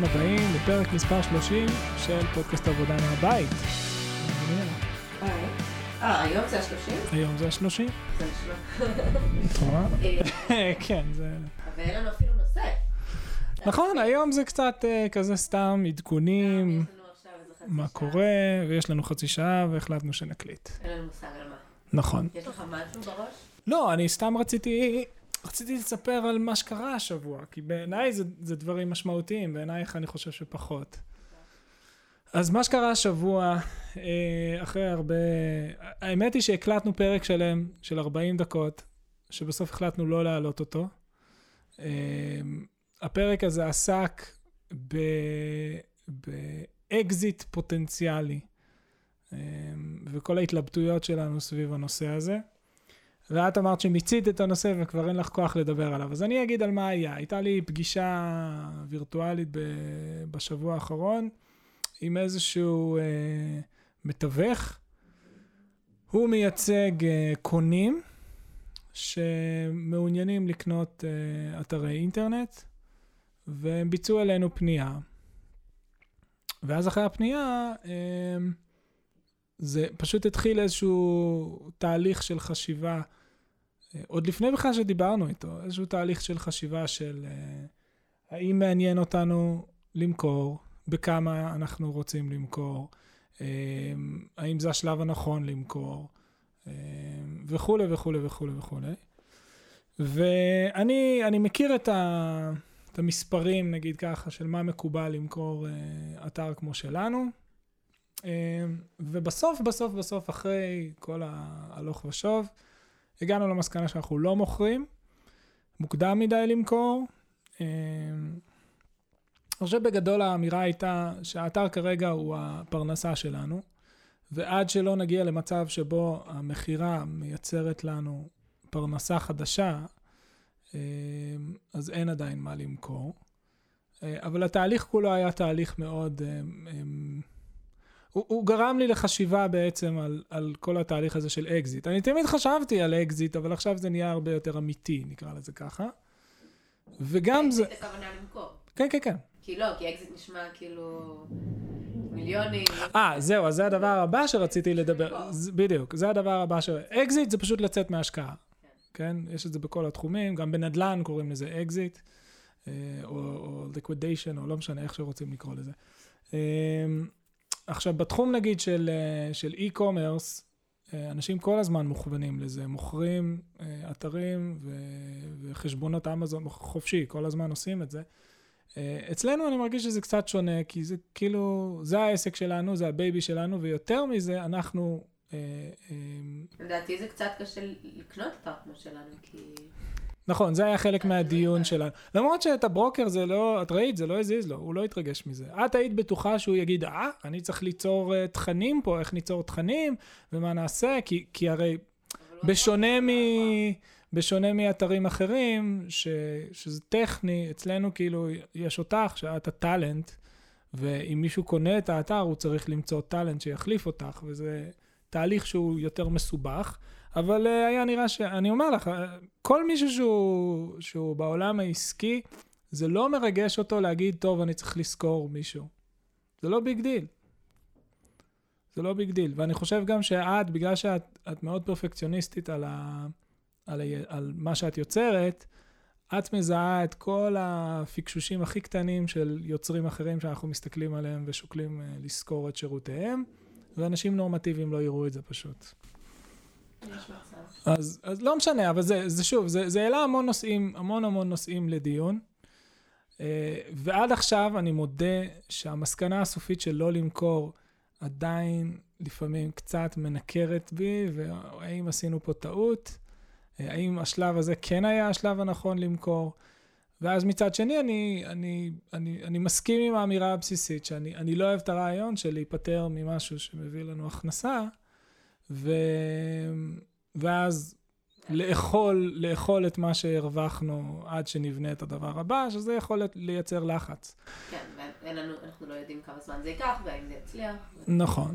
ברוכים הבאים לפרק מספר 30 של פודקאסט עבודה מהבית. אה, היום זה השלושים? היום זה השלושים. זה רואה? אה, כן, זה... אבל אין לנו אפילו נושא. נכון, היום זה קצת אה, כזה סתם עדכונים, חצי מה. קורה, ויש לנו חצי שעה והחלטנו שנקליט. אין לנו מושג על מה. נכון. יש לך משהו בראש? לא, אני סתם רציתי, רציתי לספר על מה שקרה השבוע, כי בעיניי זה, זה דברים משמעותיים, בעינייך אני חושב שפחות. אז מה שקרה השבוע, אה, אחרי הרבה... האמת היא שהקלטנו פרק שלם של 40 דקות, שבסוף החלטנו לא להעלות אותו. אה, הפרק הזה עסק ב... באקזיט פוטנציאלי, אה, וכל ההתלבטויות שלנו סביב הנושא הזה. ואת אמרת שמיצית את הנושא וכבר אין לך כוח לדבר עליו. אז אני אגיד על מה היה. הייתה לי פגישה וירטואלית בשבוע האחרון עם איזשהו אה, מתווך. הוא מייצג אה, קונים שמעוניינים לקנות אה, אתרי אינטרנט, והם ביצעו אלינו פנייה. ואז אחרי הפנייה, אה, זה פשוט התחיל איזשהו תהליך של חשיבה, עוד לפני בכלל שדיברנו איתו, איזשהו תהליך של חשיבה של אה, האם מעניין אותנו למכור, בכמה אנחנו רוצים למכור, אה, האם זה השלב הנכון למכור, אה, וכולי וכולי וכולי וכולי. ואני אני מכיר את, ה, את המספרים, נגיד ככה, של מה מקובל למכור אתר כמו שלנו. ובסוף, בסוף, בסוף, אחרי כל ההלוך ושוב, הגענו למסקנה שאנחנו לא מוכרים, מוקדם מדי למכור. אה, אני חושב בגדול האמירה הייתה שהאתר כרגע הוא הפרנסה שלנו, ועד שלא נגיע למצב שבו המכירה מייצרת לנו פרנסה חדשה, אה, אז אין עדיין מה למכור. אה, אבל התהליך כולו היה תהליך מאוד... הוא, הוא גרם לי לחשיבה בעצם על, על כל התהליך הזה של אקזיט. אני תמיד חשבתי על אקזיט, אבל עכשיו זה נהיה הרבה יותר אמיתי, נקרא לזה ככה. וגם זה... אקזיט הכוונה למכור. כן, כן, כן. כי לא, כי אקזיט נשמע כאילו מיליונים. אה, זהו, אז זה הדבר הבא שרציתי לדבר. בדיוק, זה הדבר הבא ש... אקזיט זה פשוט לצאת מהשקעה. כן? יש את זה בכל התחומים, גם בנדל"ן קוראים לזה אקזיט, אה, או, או liquidation, או לא משנה איך שרוצים לקרוא לזה. עכשיו, בתחום נגיד של, אה, של e-commerce, אה, אנשים כל הזמן מוכוונים לזה, מוכרים אה, אתרים ו- וחשבונות אמזון חופשי, כל הזמן עושים את זה. אצלנו אני מרגיש שזה קצת שונה, כי זה כאילו, זה העסק שלנו, זה הבייבי שלנו, ויותר מזה, אנחנו... לדעתי זה קצת קשה לקנות אתר כמו שלנו, כי... נכון, זה היה חלק מהדיון שלנו. למרות שאת הברוקר זה לא, את ראית, זה לא הזיז לו, הוא לא התרגש מזה. את היית בטוחה שהוא יגיד, אה, אני צריך ליצור uh, תכנים פה, איך ניצור תכנים, ומה נעשה, כי, כי הרי בשונה, מ... אמר, בשונה מאתרים אחרים, ש... שזה טכני, אצלנו כאילו יש אותך, שאת הטאלנט, ואם מישהו קונה את האתר, הוא צריך למצוא טאלנט שיחליף אותך, וזה תהליך שהוא יותר מסובך. אבל uh, היה נראה ש... אני אומר לך, אה, כל מישהו שהוא, שהוא בעולם העסקי, זה לא מרגש אותו להגיד, טוב, אני צריך לשכור מישהו. זה לא big deal. זה לא big deal. ואני חושב גם שאת, בגלל שאת את מאוד פרפקציוניסטית על, ה, על, ה, על מה שאת יוצרת, את מזהה את כל הפקשושים הכי קטנים של יוצרים אחרים שאנחנו מסתכלים עליהם ושוקלים uh, לשכור את שירותיהם, ואנשים נורמטיביים לא יראו את זה פשוט. אז, אז לא משנה, אבל זה, זה שוב, זה, זה העלה המון נושאים, המון המון נושאים לדיון. אה, ועד עכשיו אני מודה שהמסקנה הסופית של לא למכור עדיין לפעמים קצת מנקרת בי, והאם עשינו פה טעות? אה, האם השלב הזה כן היה השלב הנכון למכור? ואז מצד שני, אני, אני, אני, אני מסכים עם האמירה הבסיסית, שאני אני לא אוהב את הרעיון של להיפטר ממשהו שמביא לנו הכנסה, ו... ואז לאכול, לאכול את מה שהרווחנו עד שנבנה את הדבר הבא, שזה יכול לייצר לחץ. כן, ואין לנו, אנחנו לא יודעים כמה זמן זה ייקח, והאם זה יצליח. נכון.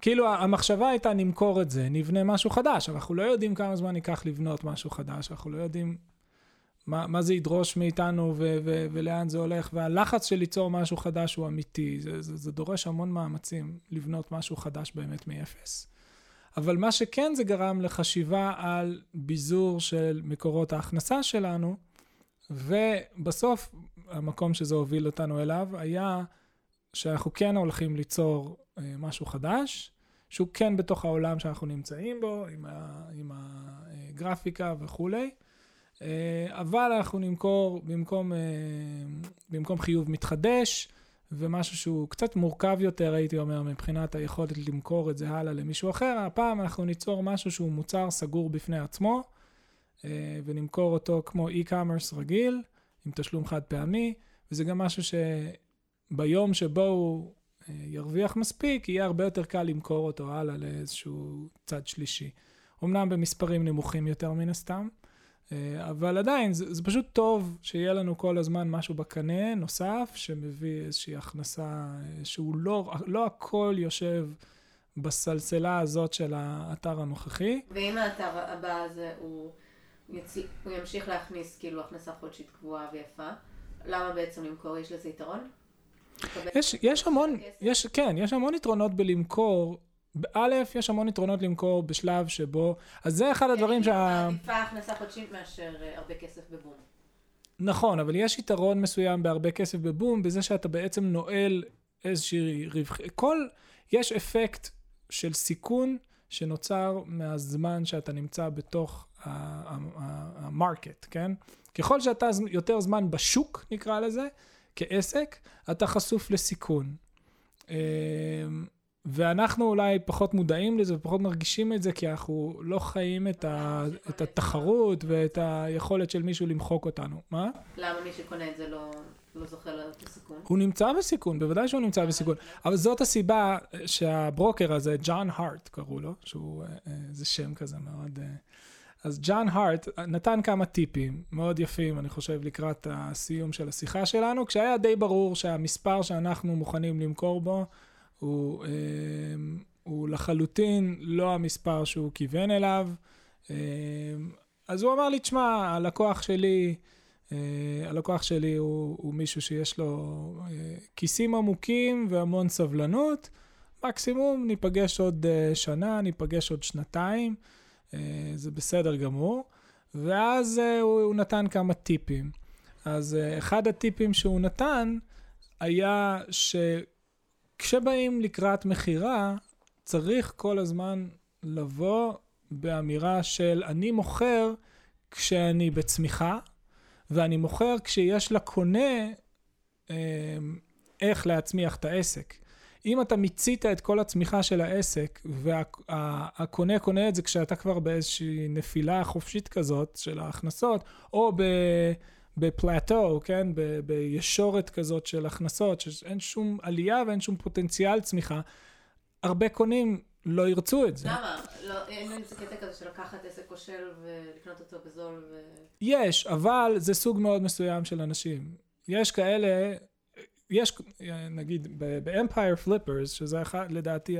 כאילו המחשבה הייתה נמכור את זה, נבנה משהו חדש, אבל אנחנו לא יודעים כמה זמן ייקח לבנות משהו חדש, אנחנו לא יודעים מה, מה זה ידרוש מאיתנו ו- ו- ולאן זה הולך, והלחץ של ליצור משהו חדש הוא אמיתי. זה, זה, זה דורש המון מאמצים לבנות משהו חדש באמת מאפס. אבל מה שכן זה גרם לחשיבה על ביזור של מקורות ההכנסה שלנו, ובסוף המקום שזה הוביל אותנו אליו היה שאנחנו כן הולכים ליצור אה, משהו חדש, שהוא כן בתוך העולם שאנחנו נמצאים בו, עם, ה, עם הגרפיקה וכולי, אה, אבל אנחנו נמכור במקום, אה, במקום חיוב מתחדש, ומשהו שהוא קצת מורכב יותר, הייתי אומר, מבחינת היכולת למכור את זה הלאה למישהו אחר, הפעם אנחנו ניצור משהו שהוא מוצר סגור בפני עצמו, אה, ונמכור אותו כמו e-commerce רגיל, עם תשלום חד פעמי, וזה גם משהו שביום שבו הוא אה, ירוויח מספיק, יהיה הרבה יותר קל למכור אותו הלאה לאיזשהו צד שלישי. אמנם במספרים נמוכים יותר מן הסתם, אבל עדיין, זה, זה פשוט טוב שיהיה לנו כל הזמן משהו בקנה נוסף, שמביא איזושהי הכנסה, שהוא לא, לא הכל יושב בסלסלה הזאת של האתר הנוכחי. ואם האתר הבא הזה הוא, יצ... הוא ימשיך להכניס כאילו הכנסה חודשית קבועה ויפה, למה בעצם למכור? יש לזה יתרון? יש, יש המון, יש, כן, יש המון יתרונות בלמכור. א', יש המון יתרונות למכור בשלב שבו, אז זה אחד הדברים שה... עדיפה הכנסה חודשית מאשר אה, הרבה כסף בבום. נכון, אבל יש יתרון מסוים בהרבה כסף בבום, בזה שאתה בעצם נועל איזושהי רווח... כל... יש אפקט של סיכון שנוצר מהזמן שאתה נמצא בתוך המרקט, כן? ככל שאתה יותר זמן בשוק, נקרא לזה, כעסק, אתה חשוף לסיכון. ואנחנו אולי פחות מודעים לזה ופחות מרגישים את זה, כי אנחנו לא חיים את, ה, את התחרות ואת היכולת של מישהו למחוק אותנו. מה? למה מי שקונה את זה לא, לא זוכה לסיכון? הוא נמצא בסיכון, בוודאי שהוא נמצא בסיכון. אבל זאת הסיבה שהברוקר הזה, ג'ון הארט קראו לו, שהוא, אה, אה, זה שם כזה מאוד... אה, אז ג'ון הארט נתן כמה טיפים מאוד יפים, אני חושב, לקראת הסיום של השיחה שלנו, כשהיה די ברור שהמספר שאנחנו מוכנים למכור בו הוא, אה, הוא לחלוטין לא המספר שהוא כיוון אליו. אה, אז הוא אמר לי, תשמע, הלקוח שלי, אה, הלקוח שלי הוא, הוא מישהו שיש לו כיסים עמוקים והמון סבלנות. מקסימום ניפגש עוד שנה, ניפגש עוד שנתיים. אה, זה בסדר גמור. ואז אה, הוא, הוא נתן כמה טיפים. אז אה, אחד הטיפים שהוא נתן היה שכשבאים לקראת מכירה, צריך כל הזמן לבוא באמירה של אני מוכר כשאני בצמיחה, ואני מוכר כשיש לקונה איך להצמיח את העסק. אם אתה מיצית את כל הצמיחה של העסק, והקונה וה, קונה את זה כשאתה כבר באיזושהי נפילה חופשית כזאת של ההכנסות, או ב... בפלטו, כן? ב, בישורת כזאת של הכנסות, שאין שום עלייה ואין שום פוטנציאל צמיחה, הרבה קונים לא ירצו את זה. למה? לא, אין איזה קטע כזה של לקחת עסק כושל ולקנות אותו בזול ו... יש, אבל זה סוג מאוד מסוים של אנשים. יש כאלה יש, נגיד, ב Empire Flippers, שזה אחד, לדעתי,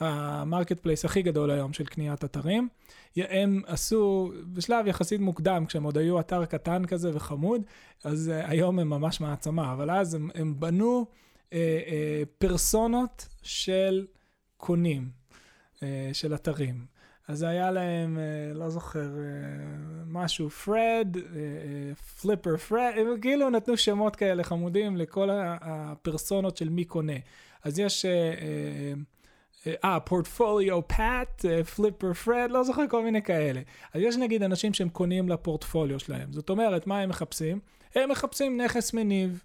ה marketplace הכי גדול היום של קניית אתרים, הם עשו, בשלב יחסית מוקדם, כשהם עוד היו אתר קטן כזה וחמוד, אז uh, היום הם ממש מעצמה, אבל אז הם, הם בנו uh, uh, פרסונות של קונים, uh, של אתרים. אז היה להם, אה, לא זוכר, אה, משהו, פרד, Flipper Fred, הם כאילו נתנו שמות כאלה חמודים לכל הפרסונות של מי קונה. אז יש, אה, Portfolio Pat, Flipper Fred, לא זוכר, כל מיני כאלה. אז יש נגיד אנשים שהם קונים לפורטפוליו שלהם. זאת אומרת, מה הם מחפשים? הם מחפשים נכס מניב.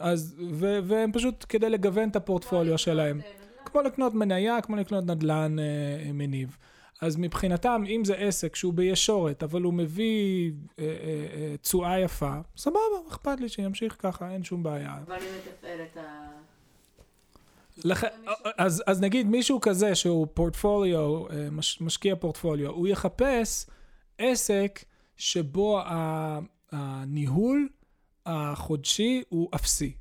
אז, ו- והם פשוט כדי לגוון את הפורטפוליו שלהם. כמו לקנות מניה, כמו לקנות נדל"ן אה, מניב. אז מבחינתם, אם זה עסק שהוא בישורת, אבל הוא מביא תשואה אה, אה, אה, יפה, סבבה, אכפת לי שימשיך ככה, אין שום בעיה. אבל אם מתפעל את ה... לח... אז, אז נגיד מישהו כזה שהוא פורטפוליו, אה, מש, משקיע פורטפוליו, הוא יחפש עסק שבו הניהול החודשי הוא אפסי.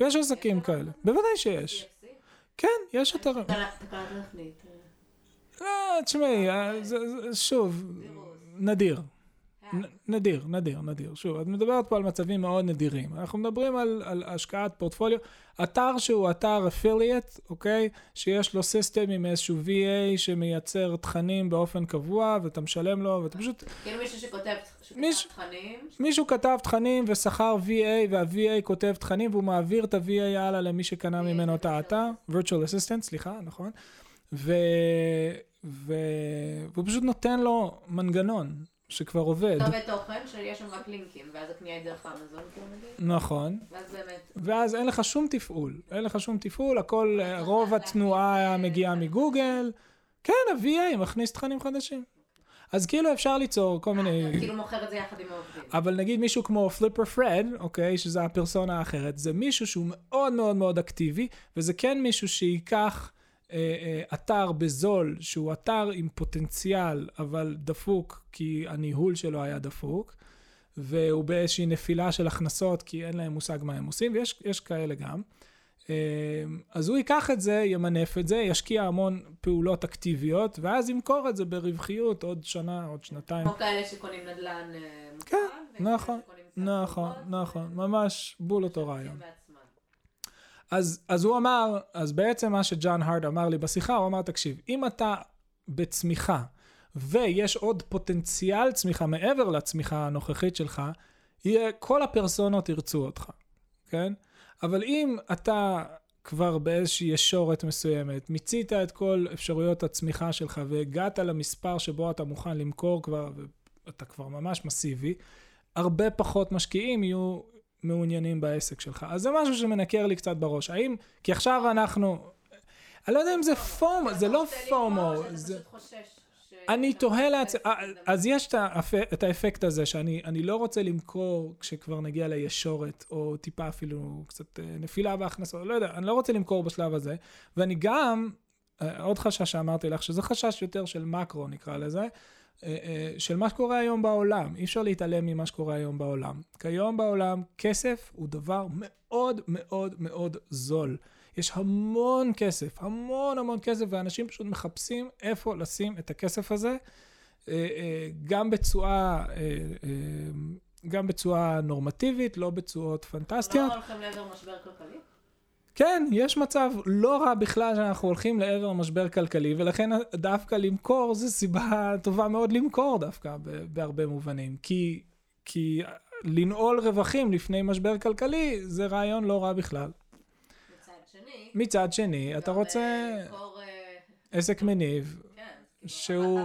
יש עסקים כאלה, בוודאי שיש. כן, יש אתרים. לא, תשמעי, אה, שוב, נדיר. נ- נדיר, נדיר, נדיר. שוב, את מדברת פה על מצבים מאוד נדירים. אנחנו מדברים על, על השקעת פורטפוליו. אתר שהוא אתר affiliate, אוקיי? שיש לו system עם איזשהו VA שמייצר תכנים באופן קבוע, ואתה משלם לו, ואתה פשוט... כאילו מישהו שכותב שכותב מיש- תכנים, מישהו כתב תכנים ושכר VA, וה-VA כותב תכנים, והוא מעביר את ה-VA הלאה למי שקנה ממנו את האתר. virtual assistant, סליחה, נכון. ו... ו... והוא פשוט נותן לו מנגנון שכבר עובד. כתובת תוכן שיש שם רק לינקים, ואז הקנייה היא דרך אמזון, כאילו נגיד, נכון. ואז באמת, ואז אין לך שום תפעול. אין לך שום תפעול, הכל, אה, רוב התנועה אה, מגיעה תכנים מגוגל. כן, ה-VA מכניס תכנים חדשים. אז כאילו אפשר ליצור כל מיני... כאילו מוכר את זה יחד עם העובדים. אבל נגיד מישהו כמו פליפר פרד, אוקיי, שזה הפרסונה האחרת, זה מישהו שהוא מאוד מאוד מאוד אקטיבי, וזה כן מישהו שייקח אה, אה, אתר בזול, שהוא אתר עם פוטנציאל, אבל דפוק, כי הניהול שלו היה דפוק, והוא באיזושהי נפילה של הכנסות, כי אין להם מושג מה הם עושים, ויש יש כאלה גם. אה, אז הוא ייקח את זה, ימנף את זה, ישקיע המון פעולות אקטיביות, ואז ימכור את זה ברווחיות עוד שנה, עוד שנתיים. כמו כאלה שקונים נדל"ן אה, מוכן, כן, נכון, נכון, נכון, ממש בול אותו רעיון. אז, אז הוא אמר, אז בעצם מה שג'ון הארד אמר לי בשיחה, הוא אמר, תקשיב, אם אתה בצמיחה, ויש עוד פוטנציאל צמיחה מעבר לצמיחה הנוכחית שלך, יהיה, כל הפרסונות ירצו אותך, כן? אבל אם אתה כבר באיזושהי ישורת מסוימת, מיצית את כל אפשרויות הצמיחה שלך והגעת למספר שבו אתה מוכן למכור כבר, ואתה כבר ממש מסיבי, הרבה פחות משקיעים יהיו מעוניינים בעסק שלך. אז זה משהו שמנקר לי קצת בראש. האם, כי עכשיו אנחנו, אני לא יודע אם זה פומו, זה לא פומו, זה... פשוט חושש ש- אני תוהה לעצמי, אז יש את, האפ... את האפקט הזה שאני אני לא רוצה למכור כשכבר נגיע לישורת, או טיפה אפילו קצת אה, נפילה בהכנסות, לא יודע, אני לא רוצה למכור בשלב הזה, ואני גם, אה, עוד חשש שאמרתי לך, שזה חשש יותר של מקרו נקרא לזה, של מה שקורה היום בעולם. אי אפשר להתעלם ממה שקורה היום בעולם. כיום בעולם כסף הוא דבר מאוד מאוד מאוד זול. יש המון כסף, המון המון כסף, ואנשים פשוט מחפשים איפה לשים את הכסף הזה, אה, אה, גם בתשואה, אה, אה, גם בתשואה נורמטיבית, לא בתשואות פנטסטיות. לא הולכים לעבר משבר כלכלי? כן, יש מצב לא רע בכלל שאנחנו הולכים לעבר משבר כלכלי, ולכן דווקא למכור זה סיבה טובה מאוד למכור דווקא בהרבה מובנים. כי, כי לנעול רווחים לפני משבר כלכלי זה רעיון לא רע בכלל. מצד שני, מצד שני, אתה גם, רוצה אה, למכור, אה, עסק מניב, כן, כאילו, שהוא-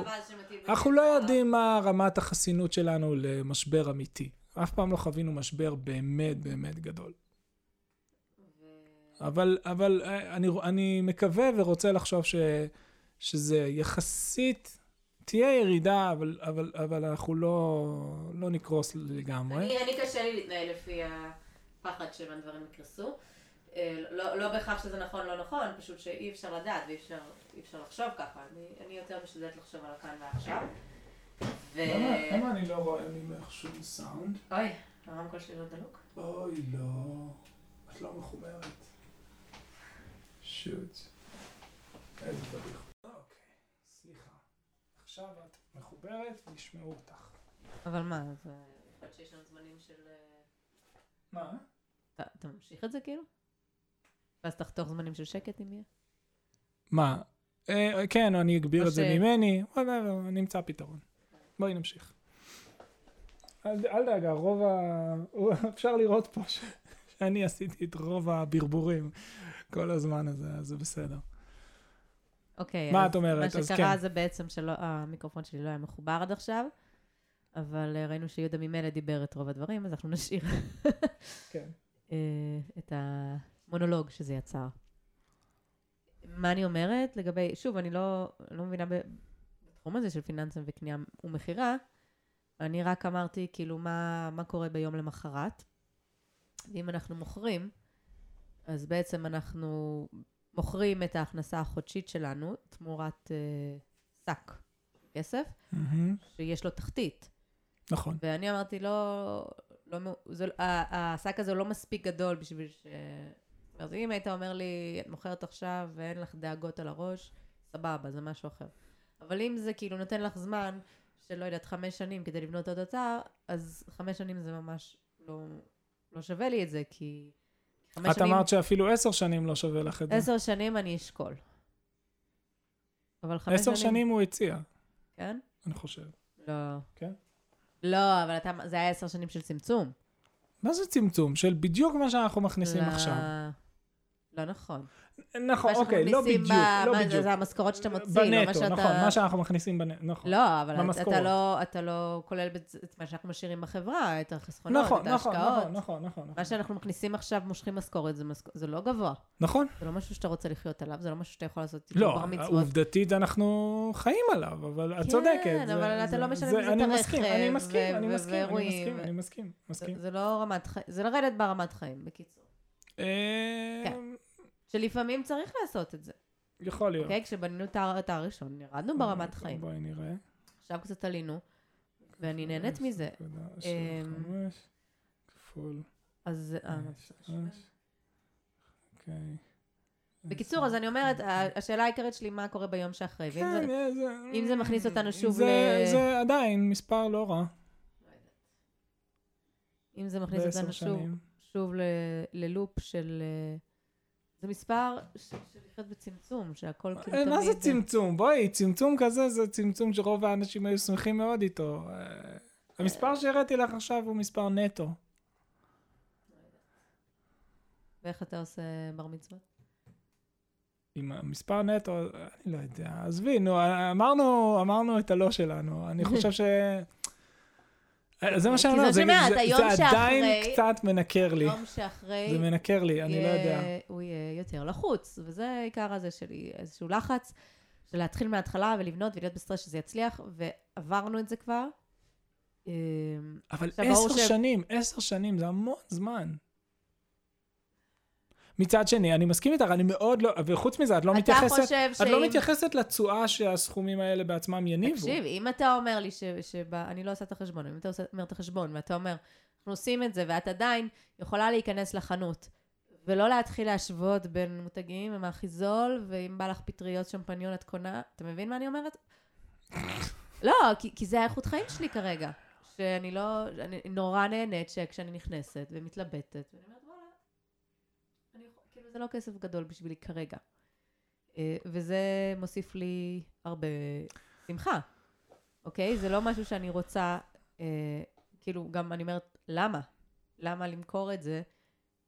אנחנו. לא יודעים מה רמת החסינות שלנו למשבר אמיתי. אף פעם לא חווינו משבר באמת באמת גדול. אבל, אבל אה, אני, אני מקווה ורוצה לחשוב ש, שזה יחסית, תהיה ירידה, אבל, אבל, אבל אנחנו לא, לא נקרוס לגמרי. אני, אני קשה לי להתנהל לפי הפחד שהדברים יקרסו. אה, לא, לא בהכרח שזה נכון לא נכון, פשוט שאי אפשר לדעת ואי אפשר, אפשר לחשוב ככה. אני, אני יותר משתדלת לחשוב על הכאן ועכשיו. ו... אני לא רואה ממך שום סאונד? אוי, הרמקול שלי לא דלוק. אוי, לא. את לא מחוברת. שוט. איזה בדיחה. אוקיי, סליחה. עכשיו את מחוברת וישמעו אותך. אבל מה, זה... יכול שיש לנו זמנים של... אה, מה? אתה, אתה ממשיך את זה כאילו? ואז תחתוך זמנים של שקט אם יהיה? מה? אה, כן, אני אגביר את זה ממני, whatever, נמצא פתרון. בואי נמשיך. אל, אל דאגה, רוב ה... אפשר לראות פה ש... שאני עשיתי את רוב הברבורים כל הזמן הזה, אז זה בסדר. אוקיי. מה את אומרת? מה שקרה כן. זה בעצם שהמיקרופון שלי לא היה מחובר עד עכשיו, אבל אה, ראינו שיהודה ממילא דיבר את רוב הדברים, אז אנחנו נשאיר כן. אה, את המונולוג שזה יצר. מה אני אומרת לגבי, שוב, אני לא, לא מבינה בתחום הזה של פיננסים וקנייה ומכירה, אני רק אמרתי כאילו מה, מה קורה ביום למחרת. ואם אנחנו מוכרים, אז בעצם אנחנו מוכרים את ההכנסה החודשית שלנו תמורת אה, שק כסף, מהמם, שיש לו תחתית. נכון. ואני אמרתי, לא, לא, זה, ה- השק הזה לא מספיק גדול בשביל ש... זאת אומרת, אם היית אומר לי, את מוכרת עכשיו ואין לך דאגות על הראש, סבבה, זה משהו אחר. אבל אם זה כאילו נותן לך זמן, של לא יודעת, חמש שנים כדי לבנות עוד אתר, אז חמש שנים זה ממש לא, לא שווה לי את זה, כי את שנים, אמרת שאפילו עשר שנים לא שווה לך את זה. עשר שנים אני אשקול. אבל חמש עשר שנים הוא הציע, כן? אני חושב. לא. כן? לא, אבל אתה, זה היה עשר שנים של צמצום. מה זה צמצום? של בדיוק מה שאנחנו מכניסים לא- עכשיו. לא נכון. נכון, אוקיי, לא בדיוק, ב- לא מה בדיוק. זה המשכורות שאתה מוציא, לא מה בנטו, שאתה... נכון, מה שאנחנו מכניסים בנטו, נכון. לא, אבל במשכורות. אתה לא, אתה לא כולל את מה שאנחנו משאירים בחברה, את החסכונות, נכון, את נכון, ההשקעות. נכון, נכון, נכון. מה שאנחנו מכניסים עכשיו, מושכים משכורת, זה, משכ... זה לא גבוה. נכון. זה לא משהו שאתה רוצה לחיות עליו, זה לא משהו שאתה יכול לעשות לא. עובדתית אנחנו חיים עליו, אבל את כן, צודקת. זה- אבל אתה לא משלם זה- לזה את אני אני הרכב, מסכים, אני מסכים, אני מסכים, אני מסכים, זה, מסכים. זה לא רמת חיים, זה לרדת ברמת חיים, בקיצור. אה, כן. שלפעמים צריך לעשות את זה. יכול להיות. אוקיי? כשבנינו את האתר הראשון, ירדנו ברמת חיים. בואי נראה. עכשיו קצת עלינו, ואני נהנית מזה. אמ, 0.75 כפול אז... אה, מה זה? 0.5. אוקיי. בקיצור, אז אני אומרת, השאלה העיקרית שלי, מה קורה ביום שאחרי? כן, זה- אה, זה- אם זה מכניס אותנו שוב ל- זה עדיין מספר לא רע. אם זה מכניס אותנו שוב. שוב ל- ללופ של... אה, זה מספר של לחיות בצמצום, שהכל כאילו אה, תמיד... מה זה צמצום? בואי, צמצום כזה זה צמצום שרוב האנשים היו שמחים מאוד איתו. אה, המספר שהראיתי לך עכשיו הוא מספר נטו. ואיך אתה עושה בר מצוות? עם המספר נטו, אני לא יודע. עזבי, נו, אמרנו, אמרנו את הלא שלנו. אני חושב ש... אה, זה מה שאני אומר, זה, זה, זה עדיין קצת מנקר לי. יום שאחרי... זה מנקר לי, אני לא יודע. הוא יהיה יותר לחוץ, וזה העיקר הזה שלי, איזשהו לחץ, של להתחיל מההתחלה ולבנות ולהיות בסטרס שזה יצליח, ועברנו את זה כבר. אבל עשר ש- שנים, עשר שנים, זה המון זמן. מצד שני, אני מסכים איתך, אני מאוד לא, וחוץ מזה, את לא מתייחסת, את לא שאם- מתייחסת לתשואה שהסכומים האלה בעצמם יניבו. תקשיב, אם אתה אומר לי שאני לא עושה את החשבון, אם אתה עושה- אומר את החשבון, ואתה אומר, אנחנו עושים את זה, ואת עדיין יכולה להיכנס לחנות, ולא להתחיל להשוות בין מותגים, אם הכי זול, ואם בא לך פטריות שמפניון את קונה, אתה מבין מה אני אומרת? לא, כי, כי זה האיכות חיים שלי כרגע. שאני לא, אני נורא נהנית שכשאני נכנסת ומתלבטת, ואני אומרת, וואלה, אני, יכול- כאילו זה לא כסף גדול בשבילי כרגע. אה, וזה מוסיף לי הרבה שמחה, אוקיי? זה לא משהו שאני רוצה, אה, כאילו, גם אני אומרת, למה? למה למכור את זה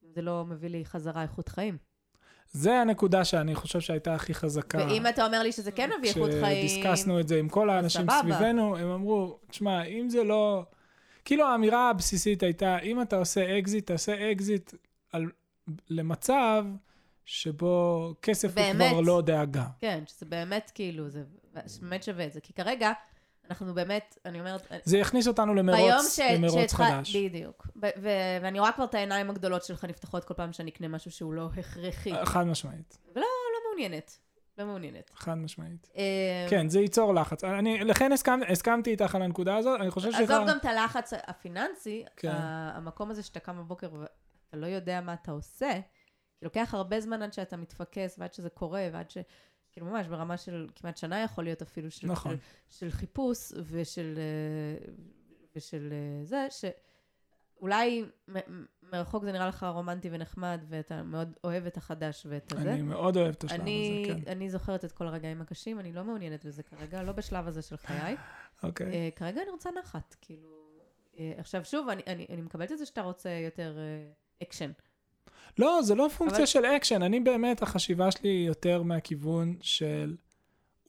אם זה לא מביא לי חזרה איכות חיים? זה הנקודה שאני חושב שהייתה הכי חזקה. ואם אתה אומר לי שזה כן מביא איכות חיים... כשדיסקסנו את זה עם כל האנשים סבבה. סביבנו, הם אמרו, תשמע, אם זה לא... כאילו האמירה הבסיסית הייתה, אם אתה עושה אקזיט, תעשה אקזיט על... למצב שבו כסף באמת. הוא כבר לא דאגה. כן, שזה באמת כאילו, זה באמת שווה את זה. כי כרגע, אנחנו באמת, אני אומרת... זה יכניס אותנו למרוץ, ש... למרוץ שהתח- חדש. בדיוק. ב- ו- ואני רואה כבר את העיניים הגדולות שלך נפתחות כל פעם שאני אקנה משהו שהוא לא הכרחי. חד משמעית, לא מעוניינת. לא מעוניינת. חד משמעית. אה, כן, זה ייצור לחץ. אני, לכן הסכם, הסכמתי איתך על הנקודה הזאת, אני חושב עזוב גם את הלחץ הפיננסי, כן. המקום הזה שאתה קם בבוקר ואתה לא יודע מה אתה עושה, לוקח הרבה זמן עד שאתה מתפקס ועד שזה קורה ועד ש... כאילו ממש ברמה של כמעט שנה יכול להיות אפילו של, נכון. של, של חיפוש ושל, אה, ושל אה, זה, שאולי מרחוק זה נראה לך רומנטי ונחמד ואתה מאוד אוהב את החדש ואת הזה. אני מאוד אוהב את השלב אני, הזה, כן. אני זוכרת את כל הרגעים הקשים, אני לא מעוניינת בזה כרגע, לא בשלב הזה של חיי. אוקיי. אה, כרגע אני רוצה נחת, כאילו... עכשיו שוב, אני, אני, אני מקבלת את זה שאתה רוצה יותר אקשן. לא, זה לא פונקציה אבל- של אקשן, אני באמת, החשיבה שלי היא יותר מהכיוון של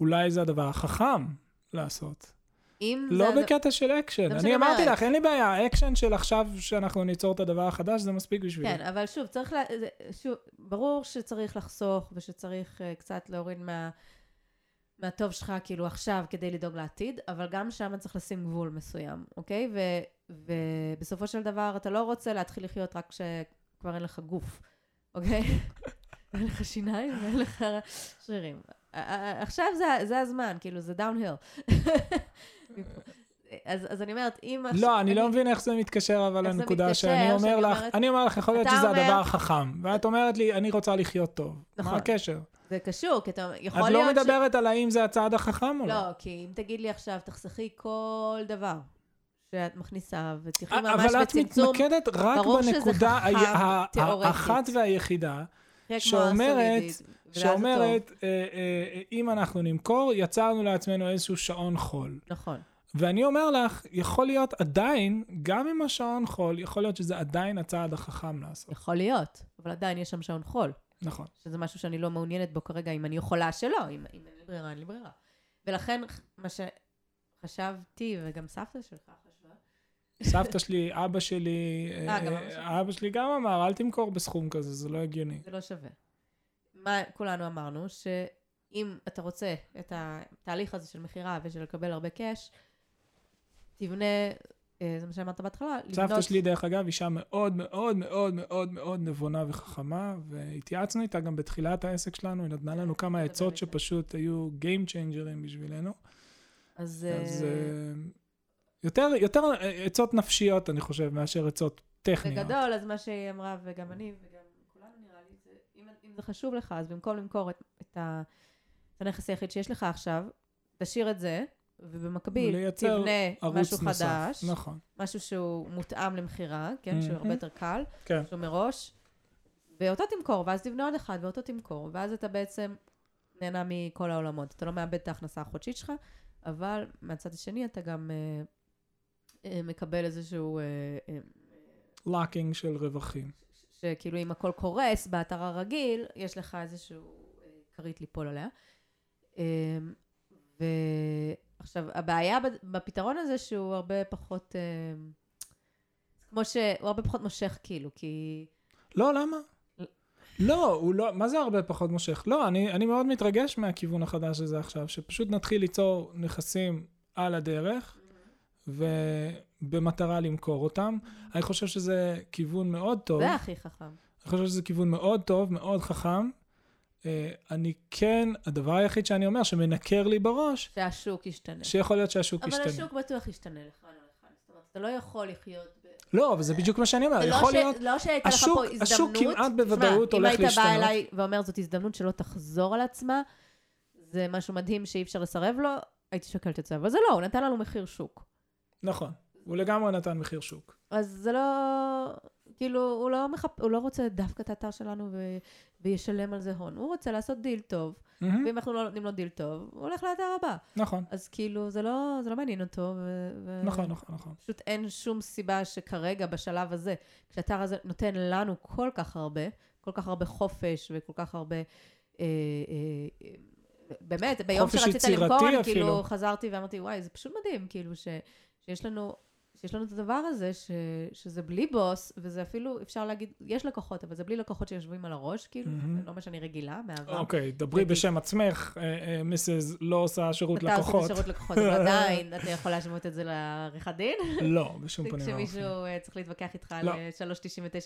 אולי זה הדבר החכם לעשות. אם לא זה... בקטע של אקשן. אני אמרתי. לך, אין לי בעיה, האקשן של עכשיו שאנחנו ניצור את הדבר החדש, זה מספיק בשבילי. כן, אבל שוב, צריך, לה, זה- שוב, ברור שצריך לחסוך ושצריך uh, קצת להוריד מה, מהטוב שלך, כאילו עכשיו, כדי לדאוג לעתיד, אבל גם שם צריך לשים גבול מסוים, אוקיי? ו, ובסופו של דבר, אתה לא רוצה להתחיל לחיות רק כשכבר אין לך גוף, אוקיי? אין לך שיניים ואין לך שרירים. עכשיו זה, זה הזמן, כאילו, זה דאון-היל. אז, אז אני אומרת, אם... הש- לא, אני לא מבין איך זה מתקשר אבל מתקשר, שאני אומר לך, אני אומר לך, יכול להיות שזה אומר- הדבר החכם, ואת אומרת לי, אני רוצה לחיות טוב. נכון. מה הקשר? זה קשור, כי אתה יכול את להיות לא מדברת על האם זה הצעד החכם או לא. לא, כי אם תגיד לי עכשיו, תחסכי כל דבר שאת מכניסה, ותחי ממש אבל את בצמצום, מתמקדת רק בנקודה. האחת והיחידה, שאומרת- שאומרת, אה, אה, אם אנחנו נמכור, יצרנו לעצמנו איזשהו שעון חול. נכון. ואני אומר לך, יכול להיות עדיין, גם עם השעון חול, יכול להיות שזה עדיין הצעד החכם לעשות. יכול להיות, אבל עדיין יש שם שעון חול, נכון. שזה משהו שאני לא מעוניינת בו כרגע, אם אני יכולה שלא, אם, אם אין לי ברירה, אין לי ברירה. ולכן, מה שחשבתי, וגם סבתא שלך סבתא שלי, אבא שלי, אה, אה, אבא שלך. אבא שלי גם אמר, אל תמכור בסכום כזה, זה לא הגיוני. זה לא שווה. מה כולנו אמרנו? שאם אתה רוצה את התהליך הזה של מכירה ושל לקבל הרבה קאש, תבנה, אה, זה מה שאמרת בהתחלה, סבתא שלי, דרך אגב, אישה מאוד מאוד מאוד מאוד מאוד נבונה וחכמה, והתייעצנו איתה גם בתחילת העסק שלנו, היא נתנה לנו כמה נדבר עצות. שפשוט היו Game Changer'ים בשבילנו. אז, אז יותר, יותר אה, עצות נפשיות, אני חושב, מאשר עצות טכניות. בגדול, אז מה שהיא אמרה, וגם אני, וגם כולנו נראה לי, זה, אם, אם זה חשוב לך, אז במקום למכור את, את, ה, את הנכס היחיד שיש לך עכשיו, תשאיר את זה, ובמקביל תבנה משהו נוסף. חדש, נכון, משהו שהוא מותאם למכירה, כן, שהוא הרבה. יותר קל, כן. שהוא מראש, ואותו תמכור, ואז תבנה עוד אחד, ואותו תמכור, ואז אתה בעצם נהנה מכל העולמות. אתה לא מאבד את ההכנסה החודשית שלך, אבל מהצד השני אתה גם אה, מקבל איזשהו... אה, אה, לוקינג של רווחים. שכאילו אם הכל קורס באתר הרגיל, יש לך איזשהו אה, כרית ליפול עליה. אה, ועכשיו, הבעיה בפתרון הזה שהוא הרבה פחות, אה, כמו שהוא הרבה פחות מושך כאילו, כי... לא, למה? לא, הוא לא, מה זה הרבה פחות מושך? לא, אני, אני מאוד מתרגש מהכיוון החדש הזה עכשיו, שפשוט נתחיל ליצור נכסים על הדרך, ובמטרה למכור אותם. אני חושב שזה כיוון מאוד טוב. זה הכי חכם. אני חושב שזה כיוון מאוד טוב, מאוד חכם. אה, אני כן, הדבר היחיד שאני אומר, שמנקר לי בראש, שהשוק ישתנה. שיכול להיות שהשוק אבל ישתנה. השוק בטוח ישתנה לכאן או לכאן. זאת אומרת, אתה לא יכול לחיות. לא, אבל זה בדיוק מה שאני אומר, לא יכול להיות... לא שהייתה לך השוק- פה הזדמנות. השוק כמעט בוודאות הולך אם היית בא להשתנות. אליי ואומר זאת הזדמנות שלא תחזור על עצמה, זה משהו מדהים שאי אפשר לסרב לו, הייתי שוקלת את זה. אבל זה לא, הוא נתן לנו מחיר שוק. נכון, הוא לגמרי נתן מחיר שוק. אז זה לא... כאילו, הוא לא, מחפ... הוא לא רוצה דווקא את האתר שלנו ו... וישלם על זה הון. הוא רוצה לעשות דיל טוב, מהמם, ואם אנחנו לא נותנים לו דיל טוב, הוא הולך לאתר הבא. נכון, אז כאילו, זה לא, זה לא מעניין אותו, ו... ו... נכון, נכון, נכון. פשוט אין שום סיבה שכרגע, בשלב הזה, כשהאתר הזה נותן לנו כל כך הרבה, כל כך הרבה חופש וכל כך הרבה... אה, אה, אה, באמת, ביום שרצית למכור, אני. כאילו חזרתי ואמרתי, וואי, זה פשוט מדהים, כאילו, ש, שיש לנו... שיש לנו את הדבר הזה, ש, שזה בלי בוס, וזה אפילו, אפשר להגיד, יש לקוחות, אבל זה בלי לקוחות שיושבים על הראש, כאילו, מהמם. זה לא מה שאני רגילה, מהעבר. אוקיי, דברי נגיד. בשם עצמך, אה, אה, מיסז לא עושה שירות אתה עושה לקוחות. את השירות לקוחות, אבל עדיין, אתה יכול להשוות את זה לעריכת דין? לא, בשום פנים ואופן. כשמישהו אה, צריך להתווכח איתך לא. על אה,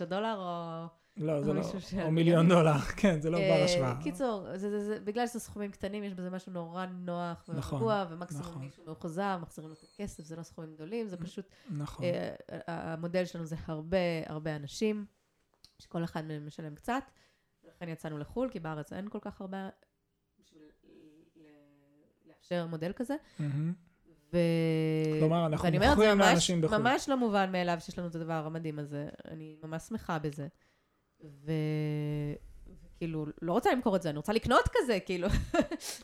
3.99 דולר, או... לא, זה לא, או מיליון דולר, כן, זה לא אה, בר השוואה. קיצור, זה- זה- זה- בגלל שזה סכומים קטנים, יש בזה משהו נורא נוח נכון, ורגוע, ומקסימום נכון. מישהו מאוחזר, מחזירים לו את הכסף, זה לא סכומים גדולים, זה פשוט, נכון. אה, המודל שלנו זה הרבה הרבה אנשים, שכל אחד מהם משלם קצת, ולכן יצאנו לחו"ל, כי בארץ אין כל כך הרבה בשביל לאפשר מודל כזה. ו... כלומר, אנחנו ואני אומרת, זה מוכרים לאנשים בחו"ל. ממש לא מובן מאליו שיש לנו את הדבר המדהים הזה. אני ממש שמחה בזה. ו... וכאילו, לא רוצה למכור את זה, אני רוצה לקנות כזה, כאילו.